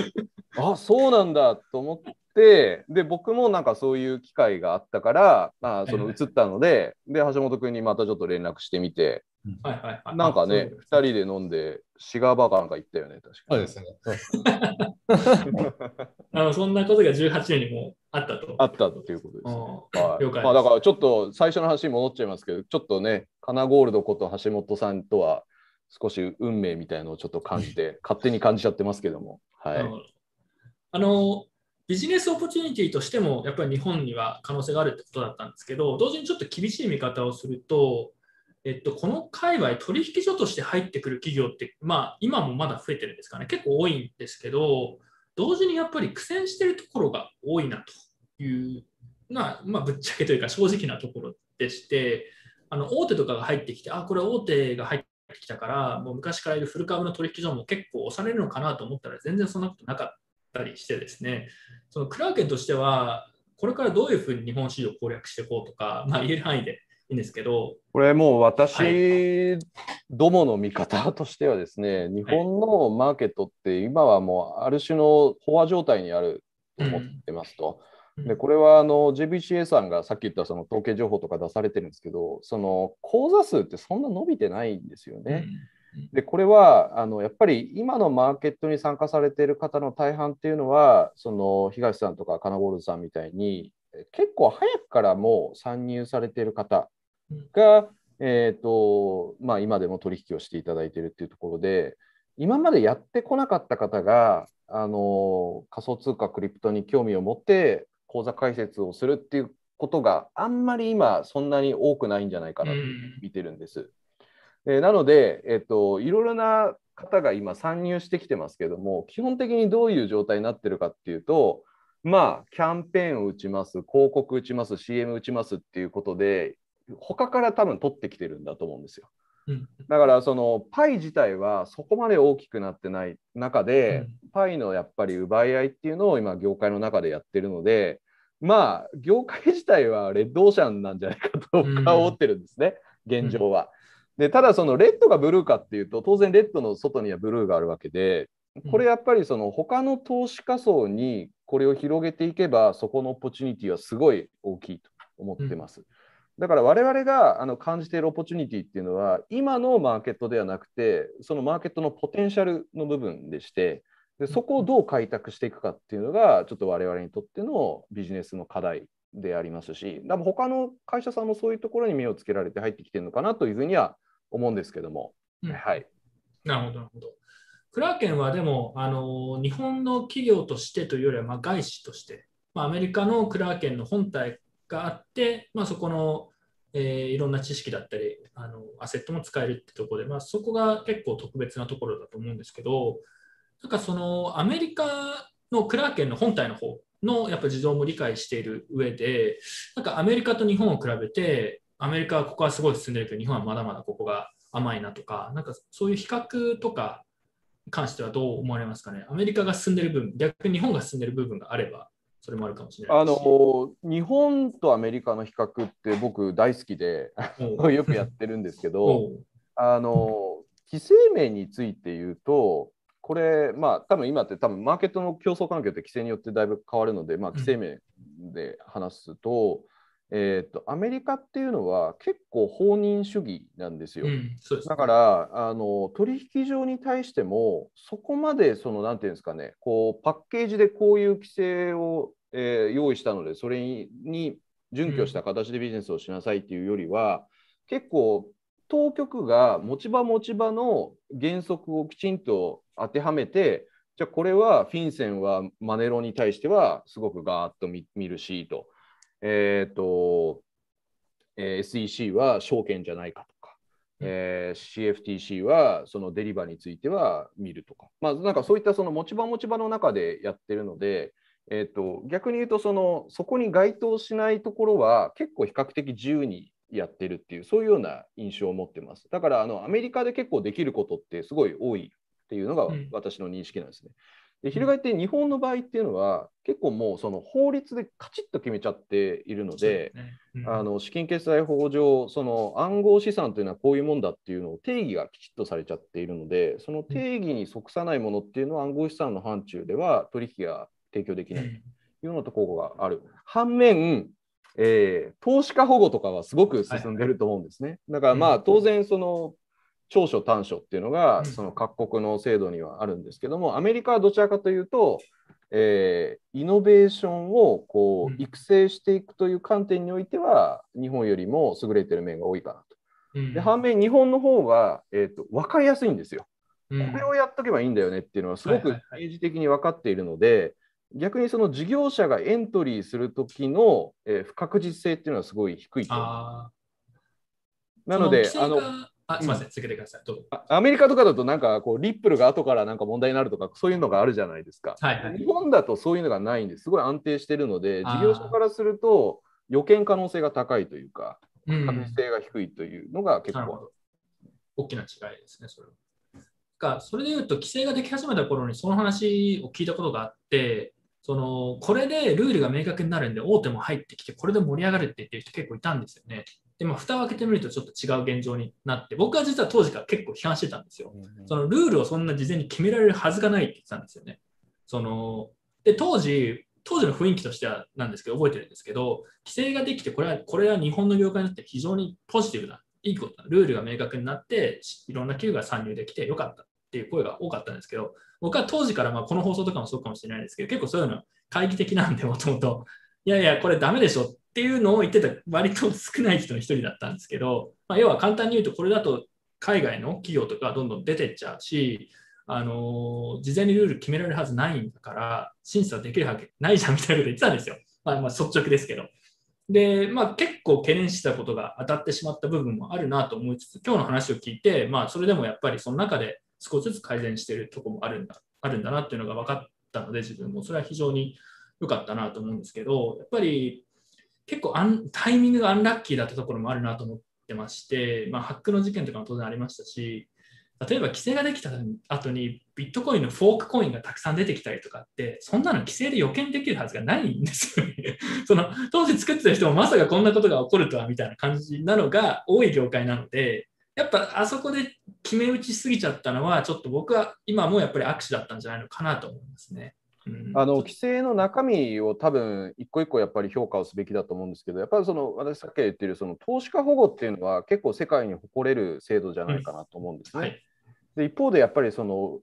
あそうなんだと思ってで僕もなんかそういう機会があったからまあその移ったので、で橋本君にまたちょっと連絡してみて。はいはいはい、なんかね、二人で飲んで、シガーバーガーなんか行ったよね、確かそうですね。あのそんなことが18年にもあったと。あったっていうことです、ね。はい、まあ、だからちょっと最初の話に戻っちゃいますけど、ちょっとね、カナゴールドこと橋本さんとは少し運命みたいのをちょっと感じて、勝手に感じちゃってますけども。はい。あの、ビジネスオポチュニティとしても、やっぱり日本には可能性があるってことだったんですけど、同時にちょっと厳しい見方をすると、えっと、この界隈、取引所として入ってくる企業って、まあ、今もまだ増えてるんですかね、結構多いんですけど、同時にやっぱり苦戦してるところが多いなというまあ、ぶっちゃけというか正直なところでして、あの大手とかが入ってきて、あ、これ大手が入ってきたから、もう昔からいるフル株の取引所も結構押されるのかなと思ったら、全然そんなことなかったりしてですね、そのクラーケンとしては、これからどういうふうに日本市場を攻略していこうとか、まあ、言える範囲でいいんですけど。これもう私どもの見方としてはですね、はい、日本のマーケットって今はもうある種の飽和状態にあると思ってますと。うんでこれはあの JBCA さんがさっき言ったその統計情報とか出されてるんですけど、その口座数ってそんな伸びてないんですよね。でこれはあのやっぱり今のマーケットに参加されている方の大半っていうのは、その東さんとかカナボールさんみたいに、結構早くからもう参入されている方が、えーとまあ、今でも取引をしていただいているっていうところで、今までやってこなかった方があの仮想通貨クリプトに興味を持って講座解説をするっていうことがあんまり今そんなに多くないんじゃないかなと見てるんです。えー、なので、えっと、いろいろな方が今参入してきてますけども基本的にどういう状態になってるかっていうとまあキャンペーンを打ちます広告打ちます CM 打ちますっていうことで他から多分取ってきてるんだと思うんですよ。だからそのパイ自体はそこまで大きくなってない中で、パイのやっぱり奪い合いっていうのを今業界の中でやってるのでまあ業界自体はレッドオーシャンなんじゃないかと僕は思ってるんですね、現状は。でただそのレッドがブルーかっていうと当然レッドの外にはブルーがあるわけでこれやっぱりその他の投資家層にこれを広げていけばそこの opportunity はすごい大きいと思ってます。うんだから我々があの感じている opportunity っていうのは今のマーケットではなくてそのマーケットのポテンシャルの部分でしてでそこをどう開拓していくかっていうのがちょっと我々にとってのビジネスの課題でありますし多分他の会社さんもそういうところに目をつけられて入ってきてるのかなというふうには思うんですけども。うん、はい、なるほどなるほど。クラーケンはでもあの日本の企業としてというよりはま外資として、まあ、アメリカのクラーケンの本体があって、まあ、そこの、えー、いろんな知識だったりあのアセットも使えるってとこで、まあ、そこが結構特別なところだと思うんですけどなんかそのアメリカのクラーケンの本体の方のやっぱ事情も理解している上でなんかアメリカと日本を比べてアメリカはここはすごい進んでるけど日本はまだまだここが甘いなとかなんかそういう比較とかに関してはどう思われますかね？アメリカが進んでる部分逆に日本が進んでる部分があれば。それもあるかもしれないあの日本とアメリカの比較って僕大好きで よくやってるんですけどあの規制面について言うとこれまあ多分今って多分マーケットの競争環境って規制によってだいぶ変わるので、まあ、規制面で話すと、うん、えーと、アメリカっていうのは結構放任主義なんですよ。うん、すね、だからあの取引所に対してもそこまでそのなんていうんですかねこうパッケージでこういう規制をえー、用意したので、それに準拠した形でビジネスをしなさいっていうよりは、うん、結構、当局が持ち場持ち場の原則をきちんと当てはめて、じゃあこれはフィンセンはマネロに対してはすごくガーッと見るしと、えっ、ー、と、えー、SEC は証券じゃないかとか、えー、CFTC はそのデリバについては見るとか、まあ、なんかそういったその持ち場持ち場の中でやってるので、えーと、逆に言うとそのそこに該当しないところは結構比較的自由にやってるっていうそういうような印象を持ってます。だからあのアメリカで結構できることってすごい多いっていうのが私の認識なんですね。で翻って日本の場合っていうのは結構もうその法律でカチッと決めちゃっているので、ねうん、あの資金決済法上その暗号資産というのはこういうもんだっていうのを定義がきちっとされちゃっているのでその定義に即さないものっていうのは暗号資産の範疇では取引が提供できないというようなところがある。反面、えー、投資家保護とかはすごく進んでると思うんですね。だからまあ当然その長所短所っていうのがその各国の制度にはあるんですけどもアメリカはどちらかというと、えー、イノベーションをこう育成していくという観点においては日本よりも優れてる面が多いかなと。で反面日本の方が、えーと、分かりやすいんですよ。これをやっとけばいいんだよねっていうのはすごく政治的に分かっているので、逆にその事業者がエントリーするときの、えー、不確実性っていうのはすごい低いと。なので、あのがあすみません、続けてください。どうぞ。あアメリカとかだとなんかこうリップルが後からなんか問題になるとかそういうのがあるじゃないですか。はいはい。日本だとそういうのがないんです。すごい安定してるので、事業者からすると予見可能性が高いというか、うん確実性が低いというのが結構ある。なるほど。大きな違いですね、それは。がそれでいうと、規制ができ始めた頃にその話を聞いたことがあって、そのこれでルールが明確になるんで、大手も入ってきて、これで盛り上がるって言ってる人結構いたんですよね。でも、蓋を開けてみるとちょっと違う現状になって、僕は実は当時から結構批判してたんですよ。そのルールをそんな事前に決められるはずがないって言ってたんですよね。そので当時、当時の雰囲気としてはなんですけど、覚えてるんですけど、規制ができて、これはこれは日本の業界にとって非常にポジティブな、いいことだ、ルールが明確になって、いろんな企業が参入できてよかったっていう声が多かったんですけど、僕は当時から、まあ、この放送とかもそうかもしれないですけど、結構そういうの懐疑的なんで、もともと、いやいや、これダメでしょっていうのを言ってた割と少ない人の一人だったんですけど、まあ、要は簡単に言うと、これだと海外の企業とかどんどん出てっちゃうし、あの事前にルール決められるはずないんだから、審査できるわけないじゃんみたいなこと言ってたんですよ。まあ、まあ率直ですけど。で、まあ、結構懸念したことが当たってしまった部分もあるなと思いつつ、今日の話を聞いて、まあ、それでもやっぱりその中で少しずつ改善してるとこもあるんだあるんだなっていうのが分かったので、自分もそれは非常に良かったなと思うんですけど、やっぱり結構アンタイミングがアンラッキーだったところもあるなと思ってまして、まあ、ハックの事件とかも当然ありましたし、例えば規制ができた後にビットコインのフォークコインがたくさん出てきたりとかって、そんなの規制で予見できるはずがないんですよね。その当時作ってた人もまさかこんなことが起こるとはみたいな感じなのが多い業界なので、やっぱあそこで決め打ちすぎちゃったのは、ちょっと僕は今もやっぱり握手だったんじゃないのかなと思いますね。うんあの規制の中身を多分一個一個やっぱり評価をすべきだと思うんですけど、やっぱりその私さっき言ってるその投資家保護っていうのは結構世界に誇れる制度じゃないかなと思うんですね。はい。で一方でやっぱりその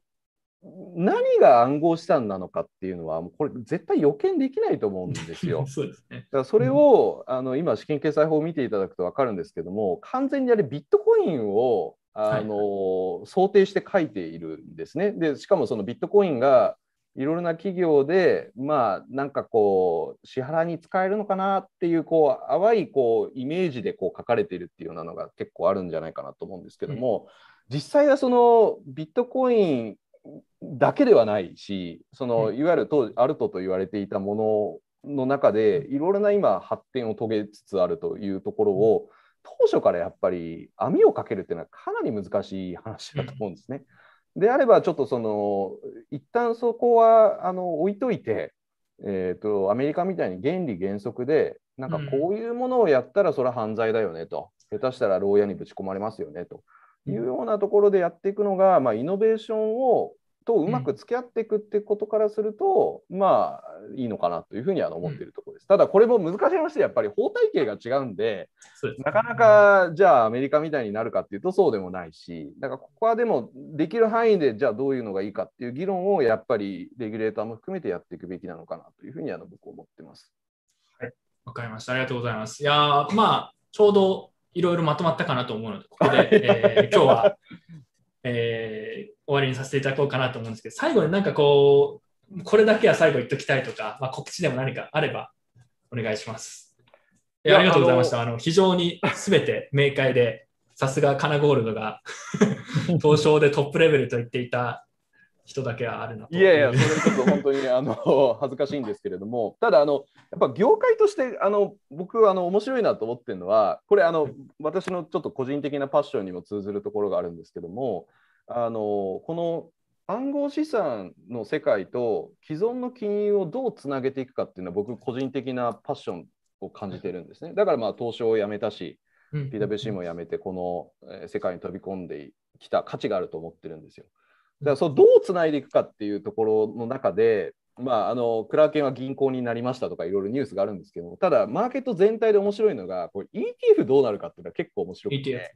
何が暗号資産なのかっていうのはもうこれ絶対予見できないと思うんですよ。そうですね。だからそれを、あの今、資金決済法を見ていただくと分かるんですけども、完全にあれ、ビットコインをあの、想定して書いているんですね。でしかもそのビットコインがいろいろな企業で、まあ、なんかこう、支払いに使えるのかなっていう、こう、淡いこうイメージでこう書かれているっていうようなのが結構あるんじゃないかなと思うんですけども、実際はそのビットコインだけではないし、そのうん。いわゆる当時アルトと言われていたものの中で、いろいろな今、発展を遂げつつあるというところを、当初からやっぱり網をかけるっていうのはかなり難しい話だと思うんですね。であれば、ちょっとその、一旦そこはあの置いといて、えー、とアメリカみたいに原理原則で、なんかこういうものをやったらそれは犯罪だよねと、下手したら牢屋にぶち込まれますよねと。いうようなところでやっていくのが、まあ、イノベーションをとうまく付き合っていくってことからすると、まあいいのかなというふうには思っているところです。ただこれも難しい話でやっぱり法体系が違うんで、そうですねなかなかじゃあアメリカみたいになるかっていうとそうでもないし、だからここはでもできる範囲でじゃあどういうのがいいかっていう議論をやっぱりレギュレーターも含めてやっていくべきなのかなというふうには僕は思ってます。わかりました。ありがとうございます。いやーまあ、ちょうどいろいろまとまったかなと思うので、ここで、えー今日は、えー終わりにさせていただこうかなと思うんですけど、最後になんかこう、これだけは最後言っときたいとか、まあ、告知でも何かあればお願いします。いやありがとうございました。あの非常にすべて明快で、さすがカナゴールドが東証でトップレベルと言っていた人だけはあるなと。いやいや、それちょっと本当にあの恥ずかしいんですけれども、ただあの、やっぱ業界としてあの僕あの面白いなと思ってるのは、これあの、私のちょっと個人的なパッションにも通ずるところがあるんですけども、あのこの暗号資産の世界と既存の金融をどうつなげていくかっていうのは、僕、個人的なパッションを感じてるんですね。だからまあ東証を辞めたし、うん。PWC も辞めて、このえー世界に飛び込んできた価値があると思ってるんですよ。だからそうどうつないでいくかっていうところの中で、まあ、あのクラーケンは銀行になりましたとかいろいろニュースがあるんですけどただマーケット全体で面白いのがこれ ETF どうなるかっていうのは結構面白くて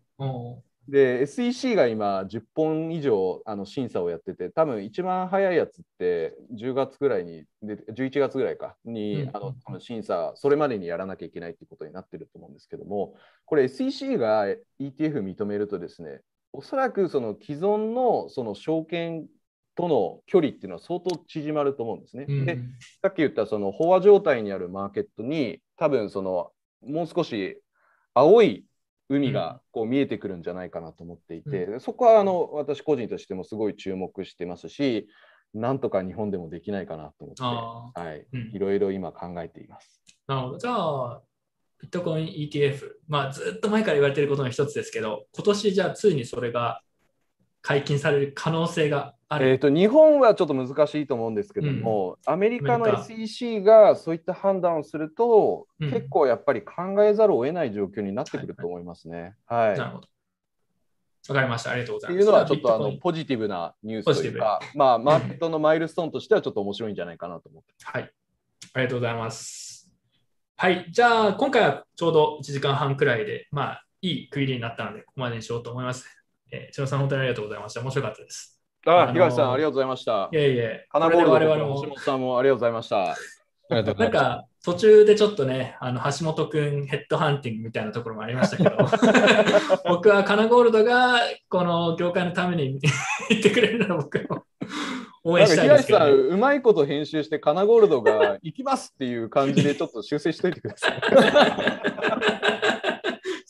で SEC が今10本以上あの審査をやってて多分一番早いやつって10月ぐらいにで11月ぐらいかに、うんあの多分審査それまでにやらなきゃいけないっていうことになってると思うんですけどもこれ SEC が ETF 認めるとですねおそらくその既存のその証券との距離っていうのは相当縮まると思うんですね。うんでさっき言ったその飽和状態にあるマーケットに多分そのもう少し青い海がこう見えてくるんじゃないかなと思っていて、うん、そこはあの私個人としてもすごい注目してますし、なんとか日本でもできないかなと思って、はい、うん、いろいろ今考えています。なるほど。じゃあ、ビットコイン ETF、まあ、ずっと前から言われていることの一つですけど、今年じゃあついにそれが解禁される可能性がある、えーと、日本はちょっと難しいと思うんですけども、うん、アメリカの SEC がそういった判断をすると、うん、結構やっぱり考えざるを得ない状況になってくると思いますね。はい、はい、なるほど。わかりました。ありがとうございます。っていうのはちょっとあのポジティブなニュースというか、まあ、マーケットのマイルストーンとしてはちょっと面白いんじゃないかなと思って。はい。ありがとうございます。はい。じゃあ、今回はちょうど1時間半くらいで、まあ、いい区切りになったので、ここまでにしようと思います。えー、千野さん、本当にありがとうございました。面白かったです。あ、あ東さん、ありがとうございました。いえいえ、花ボール我々も橋本さんもありがとうございました。なんか途中でちょっとね、あの橋本君ヘッドハンティングみたいなところもありましたけど、僕はカナゴールドがこの業界のために 言ってくれるなら僕も応援したいですけど、ね、さん、うまいこと編集してカナゴールドが行きますっていう感じでちょっと修正しといてください。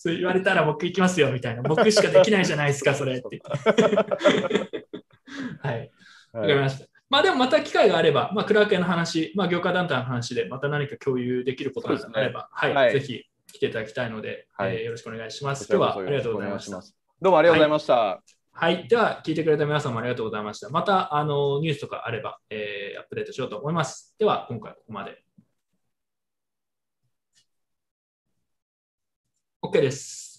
そう言われたら僕行きますよみたいな、僕しかできないじゃないですか、それって。はい。わかりました。まあでもまた機会があれば、まあ、クラーケンの話、まあ、業界団体の話でまた何か共有できることがあれば、ね、はい、はい、ぜひ来ていただきたいので、はい、えー、よろしくお願いします。今日はありがとうございました。どうもありがとうございました。はいはい。では、聞いてくれた皆さんもありがとうございました。また、あの、ニュースとかあれば、えー、アップデートしようと思います。では、今回はここまで。OK です。